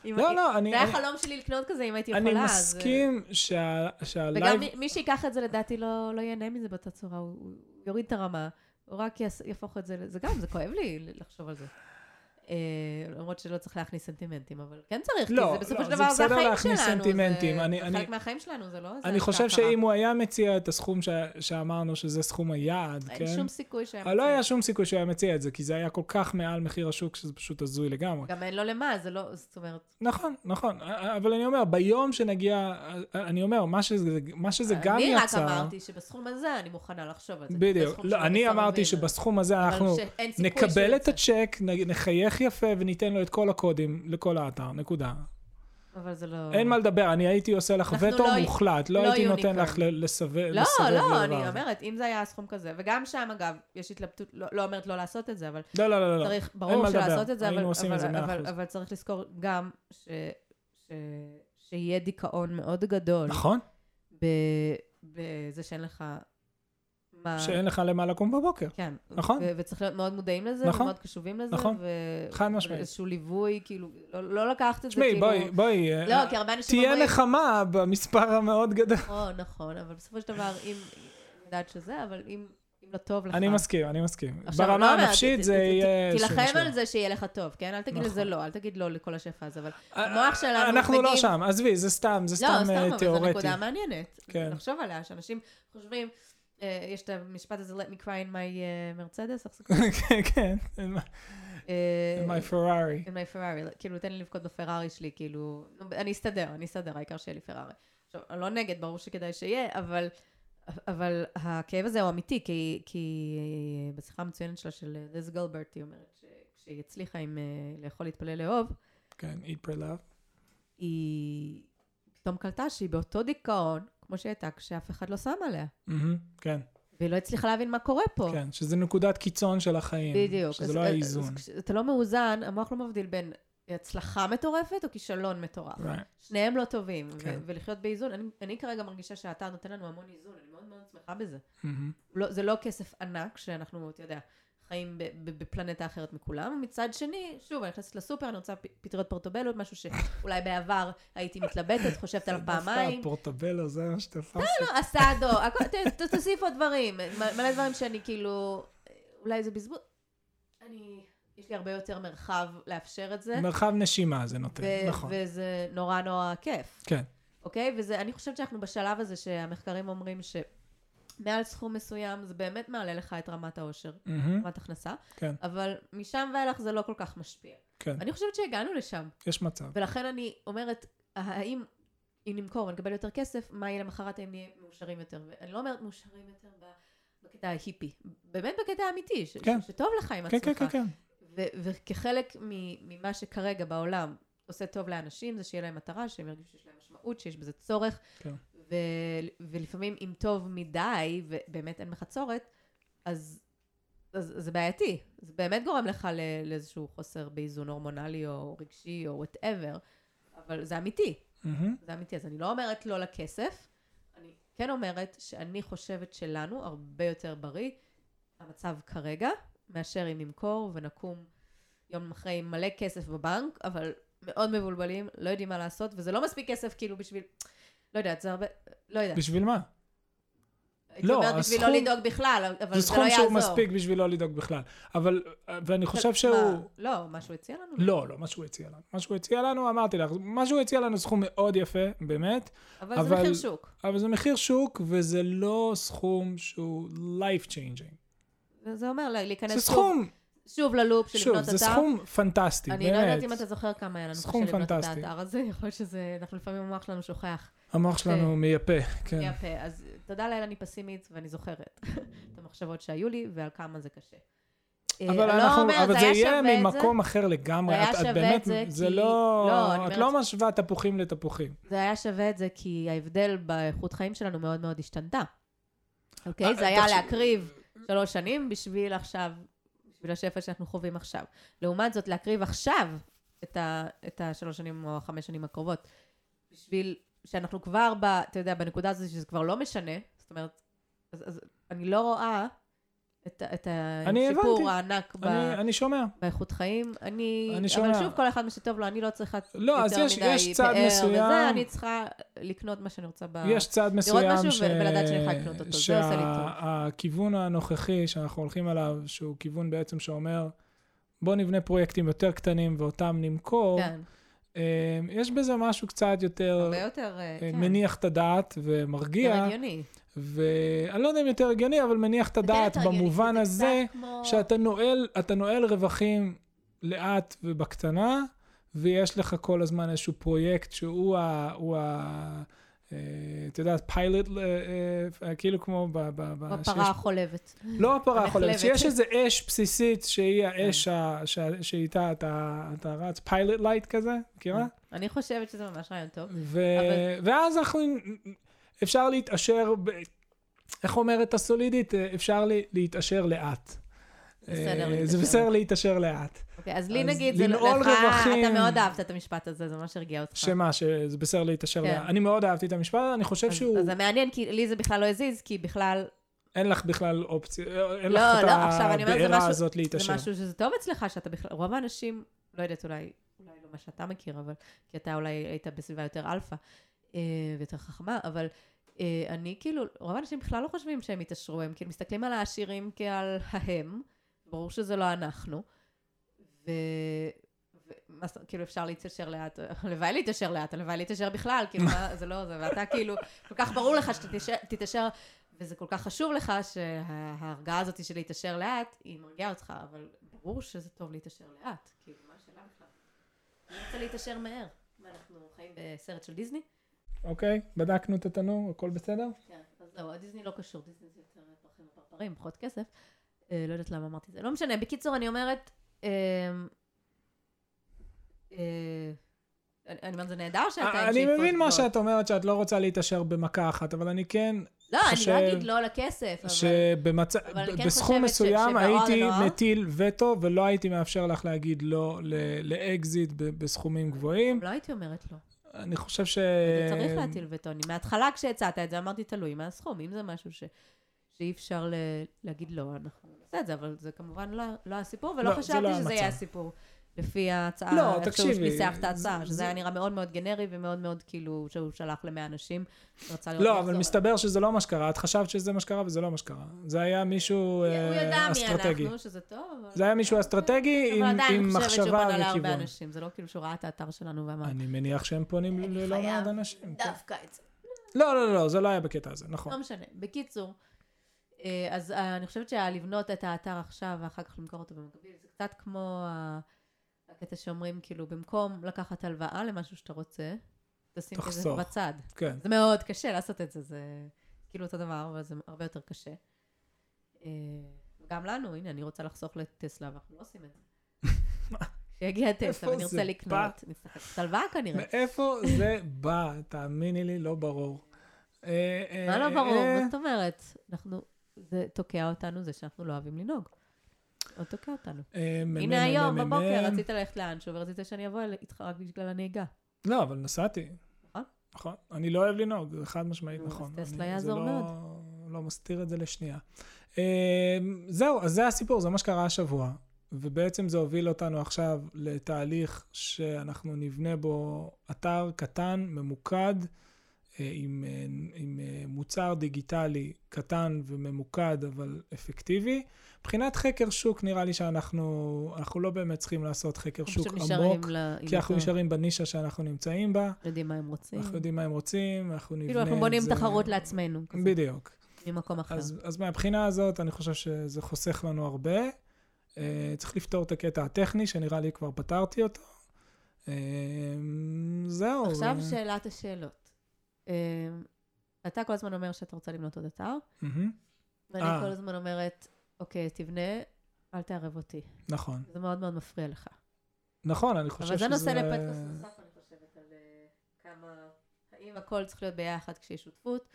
לא, לא, אני... זה היה אני- חלום שלי לקנות כזה אם הייתי אני יכולה. אז- מסכים שה- וגם שהלייב... מי, שיקח את זה לדעתי לא, לא ייהנה מזה באותה צורה, הוא, יוריד את הרמה, הוא רק יהפוך את זה, זה גם, זה כואב לי לחשוב על זה. אה, למרות שלא צריך להכניס סנטימנטים, אבל כן צריך, לא, כי זה בסופו לא, של זה דבר, זה החיים שלנו, סנטימנטים. זה, אני- זה אני- חלק מהחיים שלנו, זה לא... זה אני חושב ההכרה. שאם הוא היה מציע את הסכום ש- שאמרנו שזה סכום היעד, אין כן? שום סיכוי שהם... אבל לא היה שום סיכוי שהוא היה מציע את זה, כי זה היה כל כך מעל מחיר השוק, שזה פשוט הזוי לגמרי. גם אין לו למה, זה לא, זאת אומרת... נכון, נכון, אבל אני אומר, ביום שנגיע, אני אומר, מה שזה, מה שזה גם אני רק אמרתי שבסכום הזה אני מוכנה לחשוב על זה. בדיוק, לא, אני אמרתי שבסכום הזה אנחנו נקבל את. הצ'ק, נ- נחייך יפה וניתן לו את כל הקודים לכל האתר, נקודה. אבל זה לא... אין מה לדבר, אני הייתי עושה לך וטו לא- מוחלט, לא לא הייתי נותן יוניקורן. לך ל- לסובב לא, לסובב לא, לדבר אני. אומרת, אם זה היה סכום כזה, וגם שם, אגב, יש התלבטות, לא לא אומרת לא לעשות את זה, אבל לא, לא, לא, לא. צריך, אין ברור מה לדבר, שלעשות את זה, אבל, עושים את זה אבל, אבל. אבל צריך לזכור גם ש, ש, שיהיה דיכאון מאוד גדול נכון? בזה שאין לך שאין לך למה לקום בבוקר. כן. נכון. ו- וצריך להיות מאוד מודעים לזה, נכון. ומאוד קשובים לזה, נכון. ו- חד משמעית. איזשהו ליווי, כאילו, לא, לא לקחת את זה תשמעי, כאילו... בואי, בואי, אה, לא, כי הרבה אנשים תהיה אומרים... נחמה במספר המאוד גדול. נכון, נכון, אבל בסופו של דבר, אם... יודעת שזה, אבל אם אם לא טוב לך... אני מסכים, אני מסכים. ברמה לא הנפשית זה יהיה... תילחם. על זה שיהיה לך טוב, כן? אל תגיד לזה נכון. לא, אל תגיד לא לכל השפע הזה, אבל אה, המוח שלנו אנחנו לא שם, עזבי, זה סתם, זה לא, סתם סתם, אה, אבל זו תיאורטי. נקודה מעניינת. כן. לחשוב עליה, שאנשים חושבים, אה, יש את המשפט הזה, let me cry in my uh, Mercedes, איך זה קוראים? כן, כן, in my- אה, in my Ferrari. in my Ferrari, כאילו, תן לי לבכות בפרארי שלי, כאילו, נו, אני אסתדר, אני אסתדר, העיקר שיהיה לי פרארי. עכשיו, אני לא נגד, ברור שכדאי שיהיה, אבל, אבל הכאב הזה הוא אמיתי, כי, כי אה, בשיחה המצוינת שלה של ליז גלברט, היא אומרת שכשהיא הצליחה עם אה, לאכול, להתפלל, לאהוב, כן, eat pray love. היא פתאום קלטה שהיא באותו דיכאון, כמו שהיא הייתה כשאף אחד לא שם עליה. מהמם, כן, והיא לא הצליחה להבין מה קורה פה. כן, שזה נקודת קיצון של החיים. בדיוק. שזה אז- לא אז- האיזון. אז כשאתה לא מאוזן, המוח לא מבדיל בין הצלחה מטורפת או כישלון מטורף. Right. שניהם לא טובים, ו- כן. ולחיות באיזון. אני, אני כרגע מרגישה שאתה נותן לנו המון איזון, אני מאוד מאוד שמחה בזה. מהמם. לא, זה לא כסף ענק, שאנחנו, אתה יודע, חיים בפלנטה אחרת מכולם. ומצד שני, שוב, אני נכנסת לסופר, אני רוצה פטריות פורטובלות, משהו שאולי בעבר הייתי מתלבטת, חושבת עליו פעמיים. דווקא הפורטבלו, זה מה שתפס. לא, אסדו, ת- ת- תוסיף עוד דברים, מלא דברים שאני כאילו, אולי זה בזבוז. אני, יש לי הרבה יותר מרחב לאפשר את זה, מרחב נשימה זה נותן, נכון. וזה נורא נורא כיף, כן. אוקיי? וזה, אני חושבת שאנחנו בשלב הזה שהמחקרים אומרים שמעל סכום מסוים זה באמת מעלה לך את רמת העושר, מהמם, רמת הכנסה, כן. אבל משם ואילך זה לא כל כך משפיע. כן, אני חושבת שהגענו לשם. יש מצב. ולכן אני אומרת, האם אם נמכור ונקבל יותר כסף, מה יהיה למחרת אם נהיה מאושרים יותר? ואני לא אומרת מאושרים יותר בקטע ההיפי, באמת בקטע האמיתי, ש- כן. ש- שטוב לך עם כן, עצמך. כן, כן, כן. ו- וכחלק ממה שכרגע בעולם עושה טוב לאנשים, זה שיהיה להם מטרה, שהם ירגישו שיש להם משמעות, שיש בזה צורך. כן. ו- ולפעמים אם טוב מדי, ובאמת אין בך צורת, אז, אז זה בעייתי. זה באמת גורם לך לאיזשהו חוסר באיזון הורמונלי או רגשי או וואטאבר, אבל זה אמיתי. מהמם, זה אמיתי. אז אני לא אומרת לא לכסף, אני כן אומרת שאני חושבת שלנו הרבה יותר בריא המצב כרגע, מאשר אם נמכור ונקום יום אחרי מלא כסף בבנק, אבל מאוד מבולבלים, לא יודעים מה לעשות, וזה לא מספיק כסף כאילו בשביל, לא יודעת, זה הרבה, לא יודעת. בשביל מה? לא, אומרת בשביל לא הסכום- לדאוג בכלל, אבל זה זה לא סכום יעזור. שהוא מספיק בשביל לא לדאוג בכלל. אבל, ואני חושב מה, שהוא... לא, מה שהוא הציע לנו? לא, לא, מה שהוא הציע לנו. מה שהוא הציע לנו, אמרתי לך, מה שהוא הציע לנו סכום מאוד יפה, באמת, אבל זה אבל- מחיר שוק. אבל זה מחיר שוק, וזה לא סכום שהוא life changing. זה אומר לה- להיכנס זה שוב, סכום, שוב ללופ של שוב, לבנות זה אתר. סכום פנטסטי, אני לא יודעת באמת. אם אתה זוכר כמה היה לנו סכום קשה לבנות את. האתר הזה, יכול להיות שזה, אנחנו לפעמים המוח שלנו שוכח. המוח שלנו מייפה, כן. יפה, אז תודה לאל אני פסימית ואני זוכרת את המחשבות שהיו לי ועל כמה זה קשה. אה, אבל לא אנחנו, אבל זה היה יהיה ממקום אחר לגמרי. זה היה את- שווה באמת, את זה כי- לא, לא, את לא משווה תפוחים לתפוחים. זה היה שווה את זה כי ההבדל באיכות חיים שלנו מאוד מאוד השתנתה. אוקיי? זה אה, היה להקריב שלוש שנים בשביל עכשיו, בשביל השפע שאנחנו חווים עכשיו. לעומת זאת, להקריב עכשיו את השלוש שנים או החמש שנים הקרובות, בשביל שאנחנו כבר, ב, אתה יודע, בנקודה הזו שזה כבר לא משנה, זאת אומרת, אז, אז אני לא רואה את, את אני השיפור. הענק ב, אני אני שומע. באיכות חיים. אני, אני שומע. אבל שוב, כל אחד מה שטוב לו, אני לא צריכה לא, יותר יש- מדי יש צד פאר מסוים- וזה, אני צריכה לקנות מה שאני רוצה ב... יש צד מסוים משהו ש... ולדעת שאני יכולה לקנות אותו, זה עושה לי טוב. שהכיוון הנוכחי שאנחנו הולכים עליו, שהוא כיוון בעצם שאומר, בוא נבנה פרויקטים יותר קטנים ואותם נמכור, כן, יש בזה משהו קצת יותר הרבה יותר, אה, אה, כן. מניח את הדעת יותר ומרגיע, הגיוני. ואני לא יודע אם יותר הגיוני, אבל מניח את הדעת יותר במובן הזה, כמו- שאתה נועל, אתה נועל רווחים לאט ובקטנה, ויש לך כל הזמן איזשהו פרויקט שהוא ה... הוא ה את יודעת, פיילוט, אה, כאילו כמו ב... ב- ב- בפרה שיש- החולבת. לא הפרה החולבת. שיש איזה אש בסיסית שהיא. האש ה- ש- שאיתה אתה אתה רץ, pilot light כזה, מכירה? אני חושבת שזה ממש רעיון טוב. ו- אבל- ואז אנחנו, אפשר להתעשר, ב- איך אומרת הסולידית? אפשר להתעשר לאט. בסדר, אה, להתעשר זה בסדר להתעשר לאט. אוקיי, אז לי נגיד, זה לך, רווחים- אתה מאוד אהבת את המשפט הזה, זה ממש הרגיע אותך. שמה, שזה בסדר להתעשר כן. לאט. אני מאוד אהבתי את המשפט, אני חושב אז- שהוא, אז זה מעניין, כי לי זה בכלל לא הזיז, כי בכלל אין לך בכלל אופציה, אין לא, לך את לא, זה הבעירה משהו- הזאת זה להתעשר. משהו שזה טוב אצלך, שאתה בכלל, רוב האנשים, לא יודעת, אולי, אולי לא מה שאתה מכיר, אבל, כי אתה אולי היית בסביבה יותר אלפא אה, ויותר חכמה, אבל אה, אני כאילו, רוב האנשים בכלל לא חושבים שהם יתעשרו, הם כאילו מסתכלים על העשירים כעל ההם, ברור שזה לא אנחנו, ו... זאת- כאילו אפשר להתיישר לאט, הלוואי להתיישר לאט, הלוואי להתיישר בכלל, כאילו מה, זה לא זה, ואתה כאילו, כל כך ברור לך שתתיישר, וזה כל כך חשוב לך שההרגעה הזאת של להתעשר לאט, היא מרגיעה אותך, אבל ברור שזה טוב להתעשר לאט, כאילו, מה השאלה בכלל? אני רוצה להתעשר מהר. מה, אנחנו חיים בסרט של דיסני? אוקיי, בדקנו את התנור, הכל בסדר? כן, אז זהו, דיסני לא קשור, דיסני זה יותר פרחים ופרפרים, פחות כסף. אה, לא יודעת למה אמרתי את זה. לא משנה, בקיצור, אני אומרת, אה, אה, אני אני אומרת, זה נהדר שאתה אני מבין מה. שאת אומרת, שאת לא רוצה להתעשר במכה אחת, אבל אני כן לא, אני חושב לא אגיד לא לכסף, אבל... שבמצב, אבל אני כן בסכום מסוים הייתי לנוער- מטיל וטו, ולא הייתי מאפשר לך להגיד לא לאקזיט בסכומים גבוהים. לא הייתי אומרת לא. אני חושב ש... אתה צריך להטיל וטו. אני מההתחלה כשהצעת את זה, אמרתי תלוי מה הסכום. אם זה משהו ש... שאי אפשר ל... להגיד לא, אנחנו נעשה את זה, אבל זה כמובן לא, לא הסיפור, ולא לא, חשבתי לא שזה. יהיה הסיפור. לפי ההצעה, לא, איך שהוא ניסח את ההצעה, זה- שזה זה- היה נראה מאוד מאוד גנרי ומאוד מאוד כאילו, שהוא שלח למאה אנשים, רצה לראות לא, אבל מסתבר שזה לא מה שקרה. את חשבת שזה מה שקרה וזה לא מה שקרה. זה היה מישהו אליו. הוא אה, ידע מי אסטרטגי. אנחנו, שזה טוב, אבל... זה היה מישהו אסטרטגי עם אבל עדיין עם אני חושבת שהוא מחשבה פנה להרבה וכיוון. אנשים, זה לא כאילו שהוא ראה את האתר שלנו ואמר, אני מניח שהם פונים ללא מעט אנשים. כן. דווקא את זה. לא, לא, לא, זה לא היה בקטע הזה, נכון. לא משנה. בקיצור, אה, אז אה, אני חושבת שלבנות את האתר עכשיו ואחר כך למכור אותו במקביל, זה קצת כמו ה- הקטע שאומרים, כאילו, במקום לקחת הלוואה למשהו שאתה רוצה, תשים תחסוך. בצד. כן. זה מאוד קשה לעשות את זה, זה כאילו אותו דבר, אבל זה הרבה יותר קשה. אה, גם לנו, הנה, אני רוצה לחסוך לטסלה, ואנחנו לא עושים את זה. כשיגיע טסלה ונרצה זה לקנות, נצטרך לקחת הלוואה כנראה. מאיפה זה בא? תאמיני לי, לא ברור. אה, אה, מה לא ברור? אה, מה זאת אומרת? אנחנו, זה תוקע אותנו, זה שאנחנו לא אוהבים לנהוג. מאוד תוקע אותנו. אה, הנה היום, בבוקר, רצית ללכת לאנשהו, ורצית שאני אבוא איתך רק בגלל הנהיגה. לא, אבל נסעתי. נכון. נכון. אני לא אוהב לנהוג, זה חד משמעית נו, נכון. אז טסלה יעזור לא- מאוד. לא מסתיר את זה לשנייה. אה, זהו, אז זה הסיפור, זה מה שקרה השבוע. ובעצם זה הוביל אותנו עכשיו לתהליך שאנחנו נבנה בו אתר קטן, ממוקד, עם, אה, עם אה, מוצר דיגיטלי קטן וממוקד, אבל אפקטיבי. מבחינת חקר שוק, נראה לי שאנחנו אנחנו לא באמת צריכים לעשות חקר שוק עמוק, ל- כי אנחנו נשארים בנישה שאנחנו נמצאים בה, יודעים מה הם רוצים. אנחנו יודעים מה הם רוצים, אנחנו נבנה כאילו, אנחנו את בונים זה- תחרות לעצמנו, כזה, בדיוק. ממקום אחר. אז, אז מהבחינה הזאת, אני חושב שזה חוסך לנו הרבה. Uh, צריך לפתור את הקטע הטכני, שנראה לי כבר פתרתי אותו. Uh, זהו. עכשיו אה, שאלת השאלות. אה, אתה כל הזמן אומר שאתה רוצה לבנות עוד אתר, ואני אה. כל הזמן אומרת, אוקיי, תבנה, אל תערב אותי. נכון. זה מאוד מאוד מפריע לך. נכון, אני חושב אבל שזה... זה נושא לפודקאסט נוסף, אני חושבת, על אה, כמה... האם הכל צריך להיות ביחד כשיש שותפות.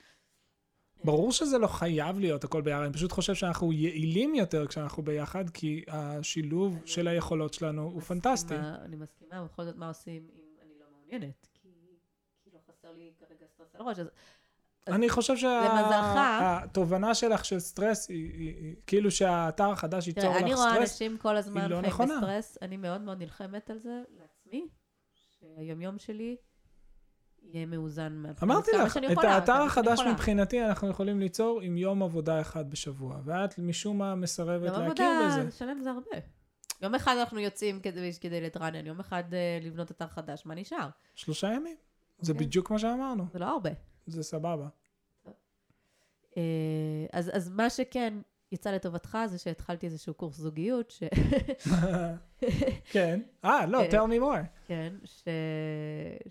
ברור שזה לא חייב להיות הכל ביחד, אני פשוט חושב שאנחנו יעילים יותר כשאנחנו ביחד, כי השילוב של היכולות שלנו הוא פנטסטי. אני מסכימה, ובכל זאת, מה עושים אם אני לא מעוניינת? כי כי לא חסר לי כרגע סטרס על הראש. אז אני חושב שהתובנה שלך של סטרס היא, היא, היא כאילו שהאתר החדש ייצור לך אני רואה סטרס. אנשים כל הזמן היא לא חיים נכונה. בסטרס, אני מאוד מאוד נלחמת על זה לעצמי, שהיומיום שלי יהיה מאוזן אמרתי לך, את יכולה, האתר החדש. מבחינתי אנחנו יכולים ליצור עם יום עבודה אחד בשבוע, ואת משום מה מסרבת יום להכיר עבודה בזה. שלם זה הרבה. יום אחד אנחנו יוצאים כדי, כדי להתרענן, יום אחד אה, לבנות אתר חדש, מה נשאר? שלושה ימים. זה אוקיי. בדיוק מה שאמרנו, זה לא הרבה. זה סבבה. אה, אז, אז מה שכן יצא לטובתך זה שהתחלתי איזשהו קורס זוגיות, ש... כן. אה, לא, אה, tell me more. כן, ש...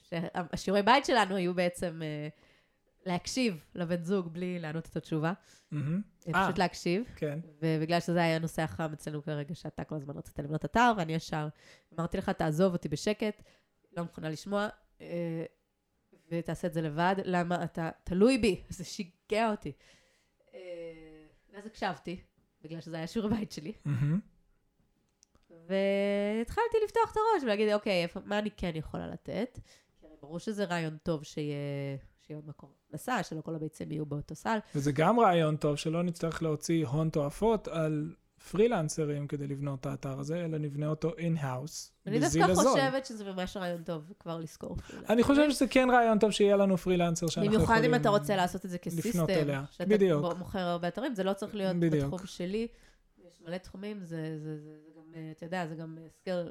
שהשיעורי בית שלנו היו בעצם אה, להקשיב לבן זוג בלי לענות את התשובה. אה. פשוט להקשיב. כן. ובגלל שזה היה הנושא החם אצלנו כרגע, שאתה כל הזמן רצית לבנות אתר, ואני ישר אמרתי לך, תעזוב אותי בשקט, לא מוכנה לשמוע, ותעשה את זה לבד. למה אתה תלוי בי? זה שיגע אותי. אה, ואז הקשבתי, בגלל שזה היה שיעור הבית שלי. והתחלתי לפתוח את הראש ולהגיד, אוקיי, איפה, מה אני כן יכולה לתת? כי הרי ברור שזה רעיון טוב שיהיה, שיהיה עוד מקום הכנסה, שלא כל הביצים יהיו באותו סל. וזה גם רעיון טוב, שלא נצטרך להוציא הון תועפות על פרילנסרים כדי לבנות את האתר הזה, אלא נבנה אותו in-house, אני דווקא. חושבת שזה ממש רעיון טוב כבר לזכור. אני חושב שזה כן רעיון טוב שיהיה לנו פרילנסר שאנחנו יכולים... במיוחד אם אתה רוצה לעשות את זה כסיסטם, אליה. שאתה מוכר הרבה אתרים, זה לא צריך להיות. בתחום שלי. יש מלא תחומים, זה, זה, זה, זה גם, אה, אתה יודע, זה גם הסקר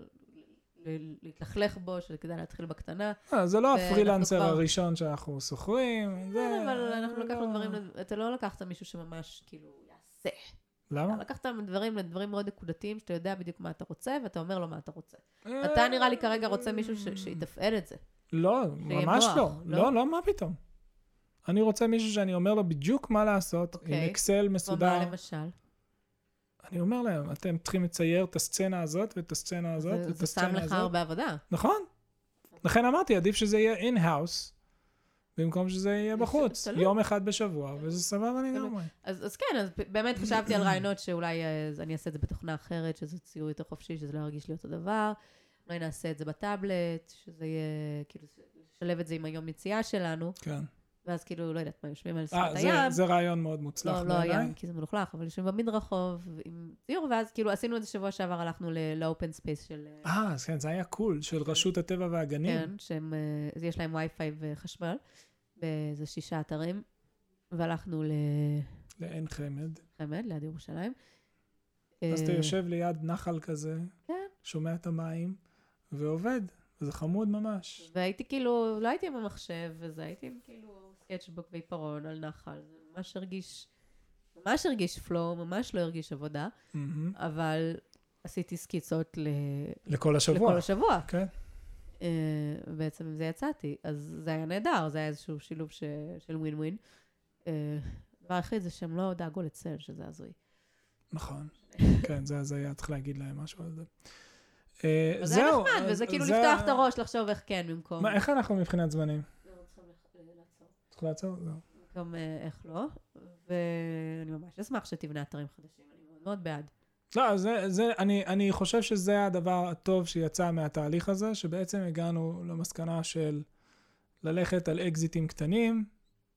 להתלכלך בו, שכדאי להתחיל בקטנה. אה, זה לא הפרילנסר הראשון שאנחנו שוכרים. כן, אבל אנחנו זה לקחנו לא- דברים, אתה לא לקחת מישהו שממש כאילו יעשה. למה? לקחת דברים לדברים מאוד נקודתיים, שאתה יודע בדיוק מה אתה רוצה, ואתה אומר לו מה אתה רוצה. אה, אתה נראה לי כרגע רוצה מישהו ש- שיתפעל את זה. לא, ממש לא. לא? לא, לא, מה פתאום. אני רוצה מישהו שאני אומר לו בדיוק מה לעשות, עם אוקיי. אקסל מסודר. מה למשל? אני אומר להם, אתם צריכים לצייר את הסצנה הזאת ואת הסצנה הזאת ואת זה שם הסצנה לך הזאת. הרבה עבודה. נכון. לכן אמרתי, עדיף שזה יהיה in-house, במקום שזה יהיה בחוץ, תלוי. יום אחד בשבוע, וזה סבבה לגמרי. אז, אז כן, אז באמת חשבתי על רעיונות שאולי אה, אז אני אעשה את זה בתוכנה אחרת, שזה ציור יותר חופשי, שזה לא ירגיש לי אותו דבר. אולי נעשה את זה בטאבלט, שזה יהיה, כאילו, לשלב את זה עם היום יציאה שלנו, כן. ואז כאילו, לא יודעת מה, יושבים על אה, שפת זה- הים. זה רעיון מאוד מוצלח לא, לא בעיניי. הים, כי זה מלוכלך, אבל יושבים במדרחוב עם ציור, ואז כאילו עשינו את זה שבוע שעבר, הלכנו ל-open space של... אה, אה, אז כן, זה היה קול, של רשות הטבע והגנים. כן, שהם, אה, אז יש להם וי-פיי וחשמל, באיזה שישה אתרים, והלכנו לעין חמד. לחמד, ליד ירושלים. אז אתה יושב ליד נחל כזה, כן. שומע את המים, ועובד. וזה חמוד ממש. והייתי כאילו, לא הייתי עם המחשב וזה, הייתי כאילו סקצ'בוק ועיפרון על נחל. זה ממש הרגיש, ממש הרגיש פלואו, ממש לא הרגיש עבודה, מהמם. אבל עשיתי סקיצות ל... לכל השבוע. לכל השבוע. כן. אה, בעצם עם זה יצאתי. אז זה היה נהדר, זה היה איזשהו שילוב ש... של ווין ווין. הדבר היחיד זה שהם לא דאגו לצל, שזה הזוי. נכון. כן, זה הזיה, צריך להגיד להם משהו על זה. אה, אבל זה זהו. נחמד, וזה כאילו לפתוח את הראש, לחשוב איך כן במקום... איך אנחנו מבחינת זמנים? לא, צריכים לח- לעצור. צריך לעצור? זהו. גם אה, איך לא, ואני ממש אשמח שתבנה אתרים חדשים, אני מאוד מאוד בעד. לא, זה, זה, אני, אני חושב שזה הדבר הטוב שיצא מהתהליך הזה, שבעצם הגענו למסקנה של ללכת על אקזיטים קטנים,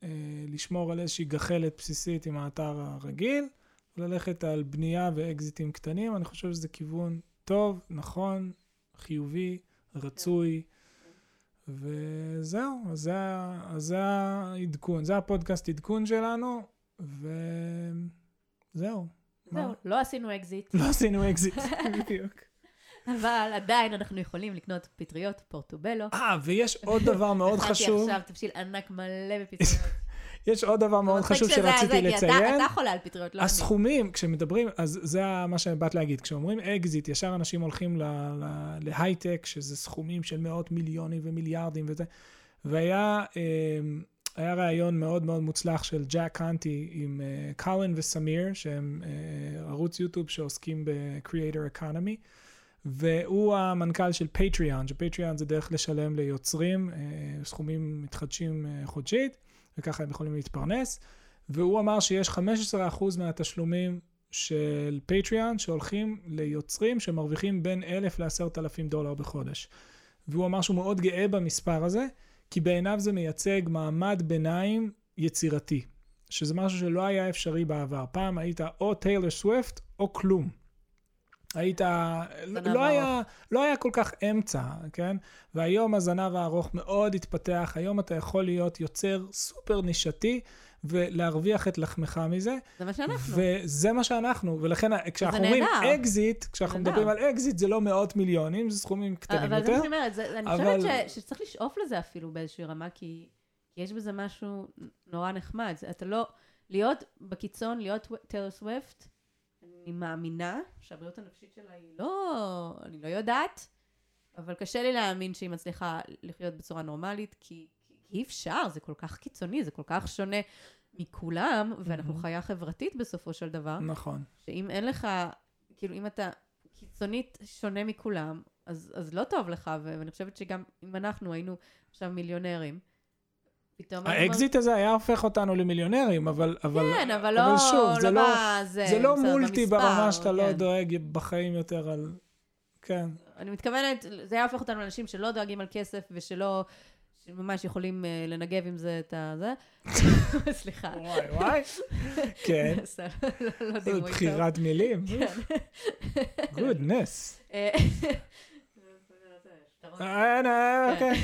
אה, לשמור על איזושהי גחלת בסיסית עם האתר הרגיל, וללכת על בנייה ואקזיטים קטנים. אני חושב שזה כיוון טוב, נכון, חיובי, רצוי, וזהו, אז זה, אז זה העדכון, זה הפודקאסט עדכון שלנו, וזהו. מה? זהו, לא עשינו אקזיט, לא עשינו אקזיט, בדיוק. אבל עדיין אנחנו יכולים לקנות פטריות פורטובלו. אה, ויש עוד דבר מאוד חשוב, הכנתי עכשיו תבשיל ענק מלא בפטריות. יש עוד דבר מאוד חשוב שרציתי אתה- לציין. אתה חולה על פטריות, לא אני. הסכומים, כשמדברים, אז זה מה שבאת להגיד, כשאומרים אקזיט, ישר אנשים הולכים להייטק, שזה סכומים של מאות מיליונים ומיליארדים וזה, והיה אמ, היה ראיון מאוד מאוד מוצלח של ג'ק קונטי עם אה, קולין וסמיר, שהם אה, ערוץ יוטיוב שעוסקים ב-Creator Economy, והוא המנכ"ל של פטריון, שפטריון זה דרך לשלם ליוצרים אה, סכומים מתחדשים חודשית, וככה הם יכולים להתפרנס. והוא אמר שיש 15% מהתשלומים של פטריון שהולכים ליוצרים שמרוויחים בין 1,000 ל-10,000 דולר בחודש. והוא אמר שהוא מאוד גאה במספר הזה, כי בעיניו זה מייצג מעמד ביניים יצירתי, שזה משהו שלא היה אפשרי בעבר. פעם היית או טיילר סוויפט או כלום. היית, לא היה. לא היה כל כך אמצע, כן? והיום הזנב הארוך מאוד התפתח, היום אתה יכול להיות יוצר סופר נישתי ולהרוויח את לחמך מזה, זה מה שאנחנו. וזה מה שאנחנו, ולכן כשאנחנו אומרים. אקזיט, כשאנחנו. מדברים על אקזיט זה לא מאות מיליונים, זה סכומים קטנים אבל זה יותר. מה שאני אומרת, זה- אני אבל- חושבת ש- שצריך לשאוף לזה אפילו באיזושהי רמה, כי כי יש בזה משהו נורא נחמד. זה- אתה לא... להיות בקיצון, להיות טיילר סוויפט, אני מאמינה שהבריאות הנפשית שלה היא לא... אני לא יודעת, אבל קשה לי להאמין שהיא מצליחה לחיות בצורה נורמלית, כי כי אי אפשר, זה כל כך קיצוני, זה כל כך שונה מכולם, ואנחנו Mhm. חיה חברתית בסופו של דבר, נכון. שאם אין לך, כאילו, אם אתה קיצונית שונה מכולם, אז, אז לא טוב לך, ואני חושבת שגם אם אנחנו היינו עכשיו מיליונרים, פתאום... האקזיט הזה היה הופך אותנו למיליונרים, אבל... אבל כן, אבל לא, שוב, זה לא- בזה, זה לא מולטי במספר, ברמה שאתה לא כן. דואג בחיים יותר על... כן. אני מתכוונת, זה היה הופך אותנו לאנשים שלא דואגים על כסף ושלא, שממש יכולים אה, לנגב עם זה את הזה. סליחה. וואי וואי. כן. לא- לא דימוי טוב. בחירת מילים. כן. goodness. אה, אה, אה, אוקיי.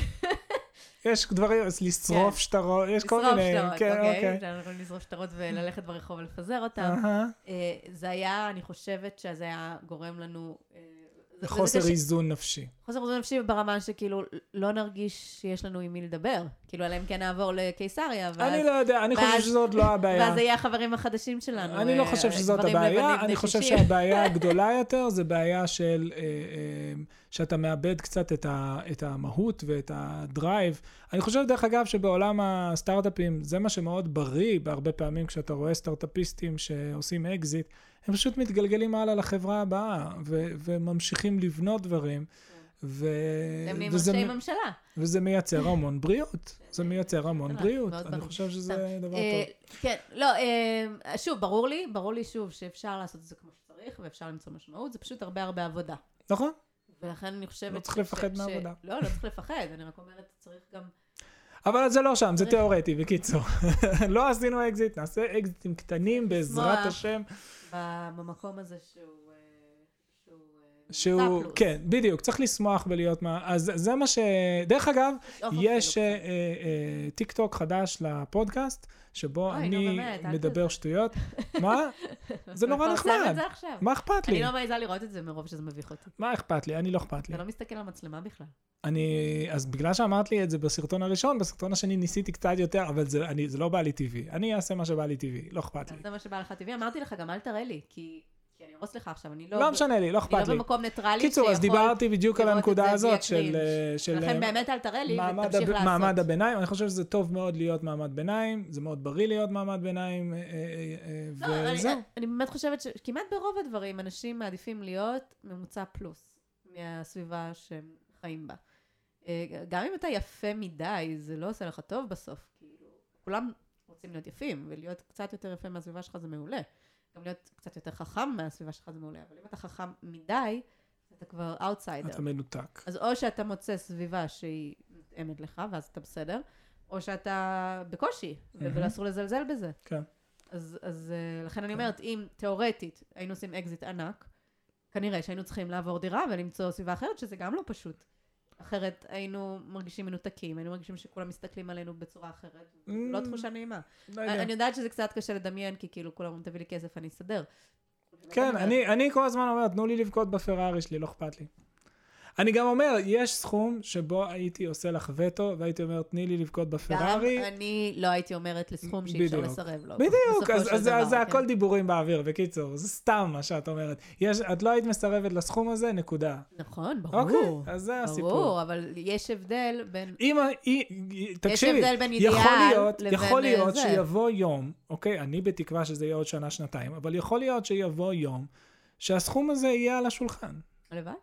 יש דברים, אז לשרוף כן. שטרות, יש כל לשרוף מיני, שטרות, כן, אוקיי. אוקיי. יכולים לשרוף שטרות וללכת ברחוב ולפזר אותם. אה, זה היה, אני חושבת שזה היה גורם לנו... חוסר. איזון נפשי. חוסר איזון נפשי ברמה שכאילו לא נרגיש שיש לנו עם מי לדבר. כאילו, אלא אם כן נעבור לקיסריה, ואז... אני לא יודע, אני חושב ואז- שזאת לא הבעיה. ואז זה יהיה החברים החדשים שלנו. אני לא אה, חושב שזאת הבעיה, אני חושב 60. שהבעיה הגדולה יותר זה בעיה של אה, אה, שאתה מאבד קצת את, ה, את המהות ואת ה drive. אני חושב, דרך אגב, שבעולם הסטארט-אפים זה מה שמאוד בריא בהרבה פעמים כשאתה רואה סטארט-אפיסטים שעושים אקזיט, הם פשוט מתגלגלים הלאה לחברה הבאה ו, וממשיכים לבנות דברים. ו... הם נהיים ראשי ממשלה. וזה מייצר המון בריאות. זה מייצר המון בריאות. אני. חושב שזה דבר אה, טוב. כן, לא, אה, שוב, ברור לי, ברור לי שוב שאפשר לעשות את זה כמו שצריך, ואפשר למצוא משמעות, זה פשוט הרבה הרבה עבודה. נכון? ולכן אני חושבת... לא צריך לפחד מעבודה. לא, לא צריך לפחד, אני רק אומרת, צריך גם... אבל זה לא שם, זה תיאורטי, בקיצור. לא עשינו אקזיט, נעשה אקזיטים קטנים בעזרת. השם. במקום הזה שהוא... שהוא. כן, בדיוק, צריך לשמוח ולהיות מה... אז זה מה ש... דרך אגב, לשאוף יש אה, אה, טיק טוק חדש לפודקאסט, שבו אוי, אני באמת, אל מדבר. שטויות. מה? זה נורא מפרסם נחמד. מה אכפת לי? אני לא מעיזה לראות את זה מרוב שזה מביך אותי. מה אכפת לי? אני לא אכפת לי. אתה לא מסתכל על מצלמה בכלל. אני, אז בגלל שאמרת לי את זה בסרטון הראשון, בסרטון השני ניסיתי קצת יותר, אבל זה, אני, זה לא בא לי טבעי. אני אעשה מה שבא לי טבעי, לא אכפת לי. זה מה שבא לך טבעי. אמרתי לך, גם אל תראה לי, כי כי אני ארוס לך עכשיו, אני לא... לא משנה לי, לא אני אכפת לא לי. במקום ניטרלי קיצור, אז דיברתי בדיוק על הנקודה הזאת של... אה, של לכן באמת אל תראה לי, ותמשיך. לעשות. מעמד הביניים. אני חושב שזה טוב מאוד להיות מעמד ביניים, זה מאוד בריא להיות מעמד ביניים, אה, אה, אה, לא, אני- וזהו. אני באמת חושבת שכמעט ברוב הדברים אנשים מעדיפים להיות ממוצע פלוס מהסביבה שהם חיים בה. אה, גם אם אתה יפה מדי, זה לא עושה לך טוב בסוף. כאילו, כולם רוצים להיות יפים, ולהיות קצת יותר יפה מהסביבה שלך זה מעולה. גם להיות קצת יותר חכם מהסביבה שלך זה מעולה, אבל אם אתה חכם מדי, אתה כבר אאוטסיידר. אתה מנותק. אז או שאתה מוצא סביבה שהיא מותאמת לך, ואז אתה בסדר, או שאתה בקושי, מהמם. ואסור לזלזל בזה. כן. אז, אז אה, לכן אני אומרת, אם תיאורטית היינו עושים אקזיט ענק, כנראה שהיינו צריכים לעבור דירה ולמצוא סביבה אחרת, שזה גם לא פשוט. אחרת היינו מרגישים מנותקים, היינו מרגישים שכולם מסתכלים עלינו בצורה אחרת. זו לא Mm, תחושה נעימה. לא יודע. אני יודעת שזה קצת קשה לדמיין, כי כאילו כולם אומרים, תביא לי כסף, אני אסדר. כן, אני, אני כל הזמן אומר, תנו לי לבכות בפרארי שלי, לא אכפת לי. אני גם אומר, יש סכום שבו הייתי עושה לך וטו, והייתי אומר, תני לי לבכות גם בפרארי. אני לא הייתי אומרת לסכום שאי אפשר. לסרב לו. בדיוק, אז, אז, דבר, אז זה כן. הכל דיבורים באוויר, בקיצור, זה סתם מה שאת אומרת. יש, את לא היית מסרבת לסכום הזה, נקודה. נכון, ברור. אוקיי, אז זה הסיפור. ברור, אבל יש הבדל בין... אם, תקשיבי, הבדל בין יכול אידיאל להיות, לבין, יכול אה, להיות זה. שיבוא יום, אוקיי, אני בתקווה שזה יהיה עוד שנה, שנתיים, אבל יכול להיות שיבוא יום שהסכום הזה יהיה על השולחן. הלוואי.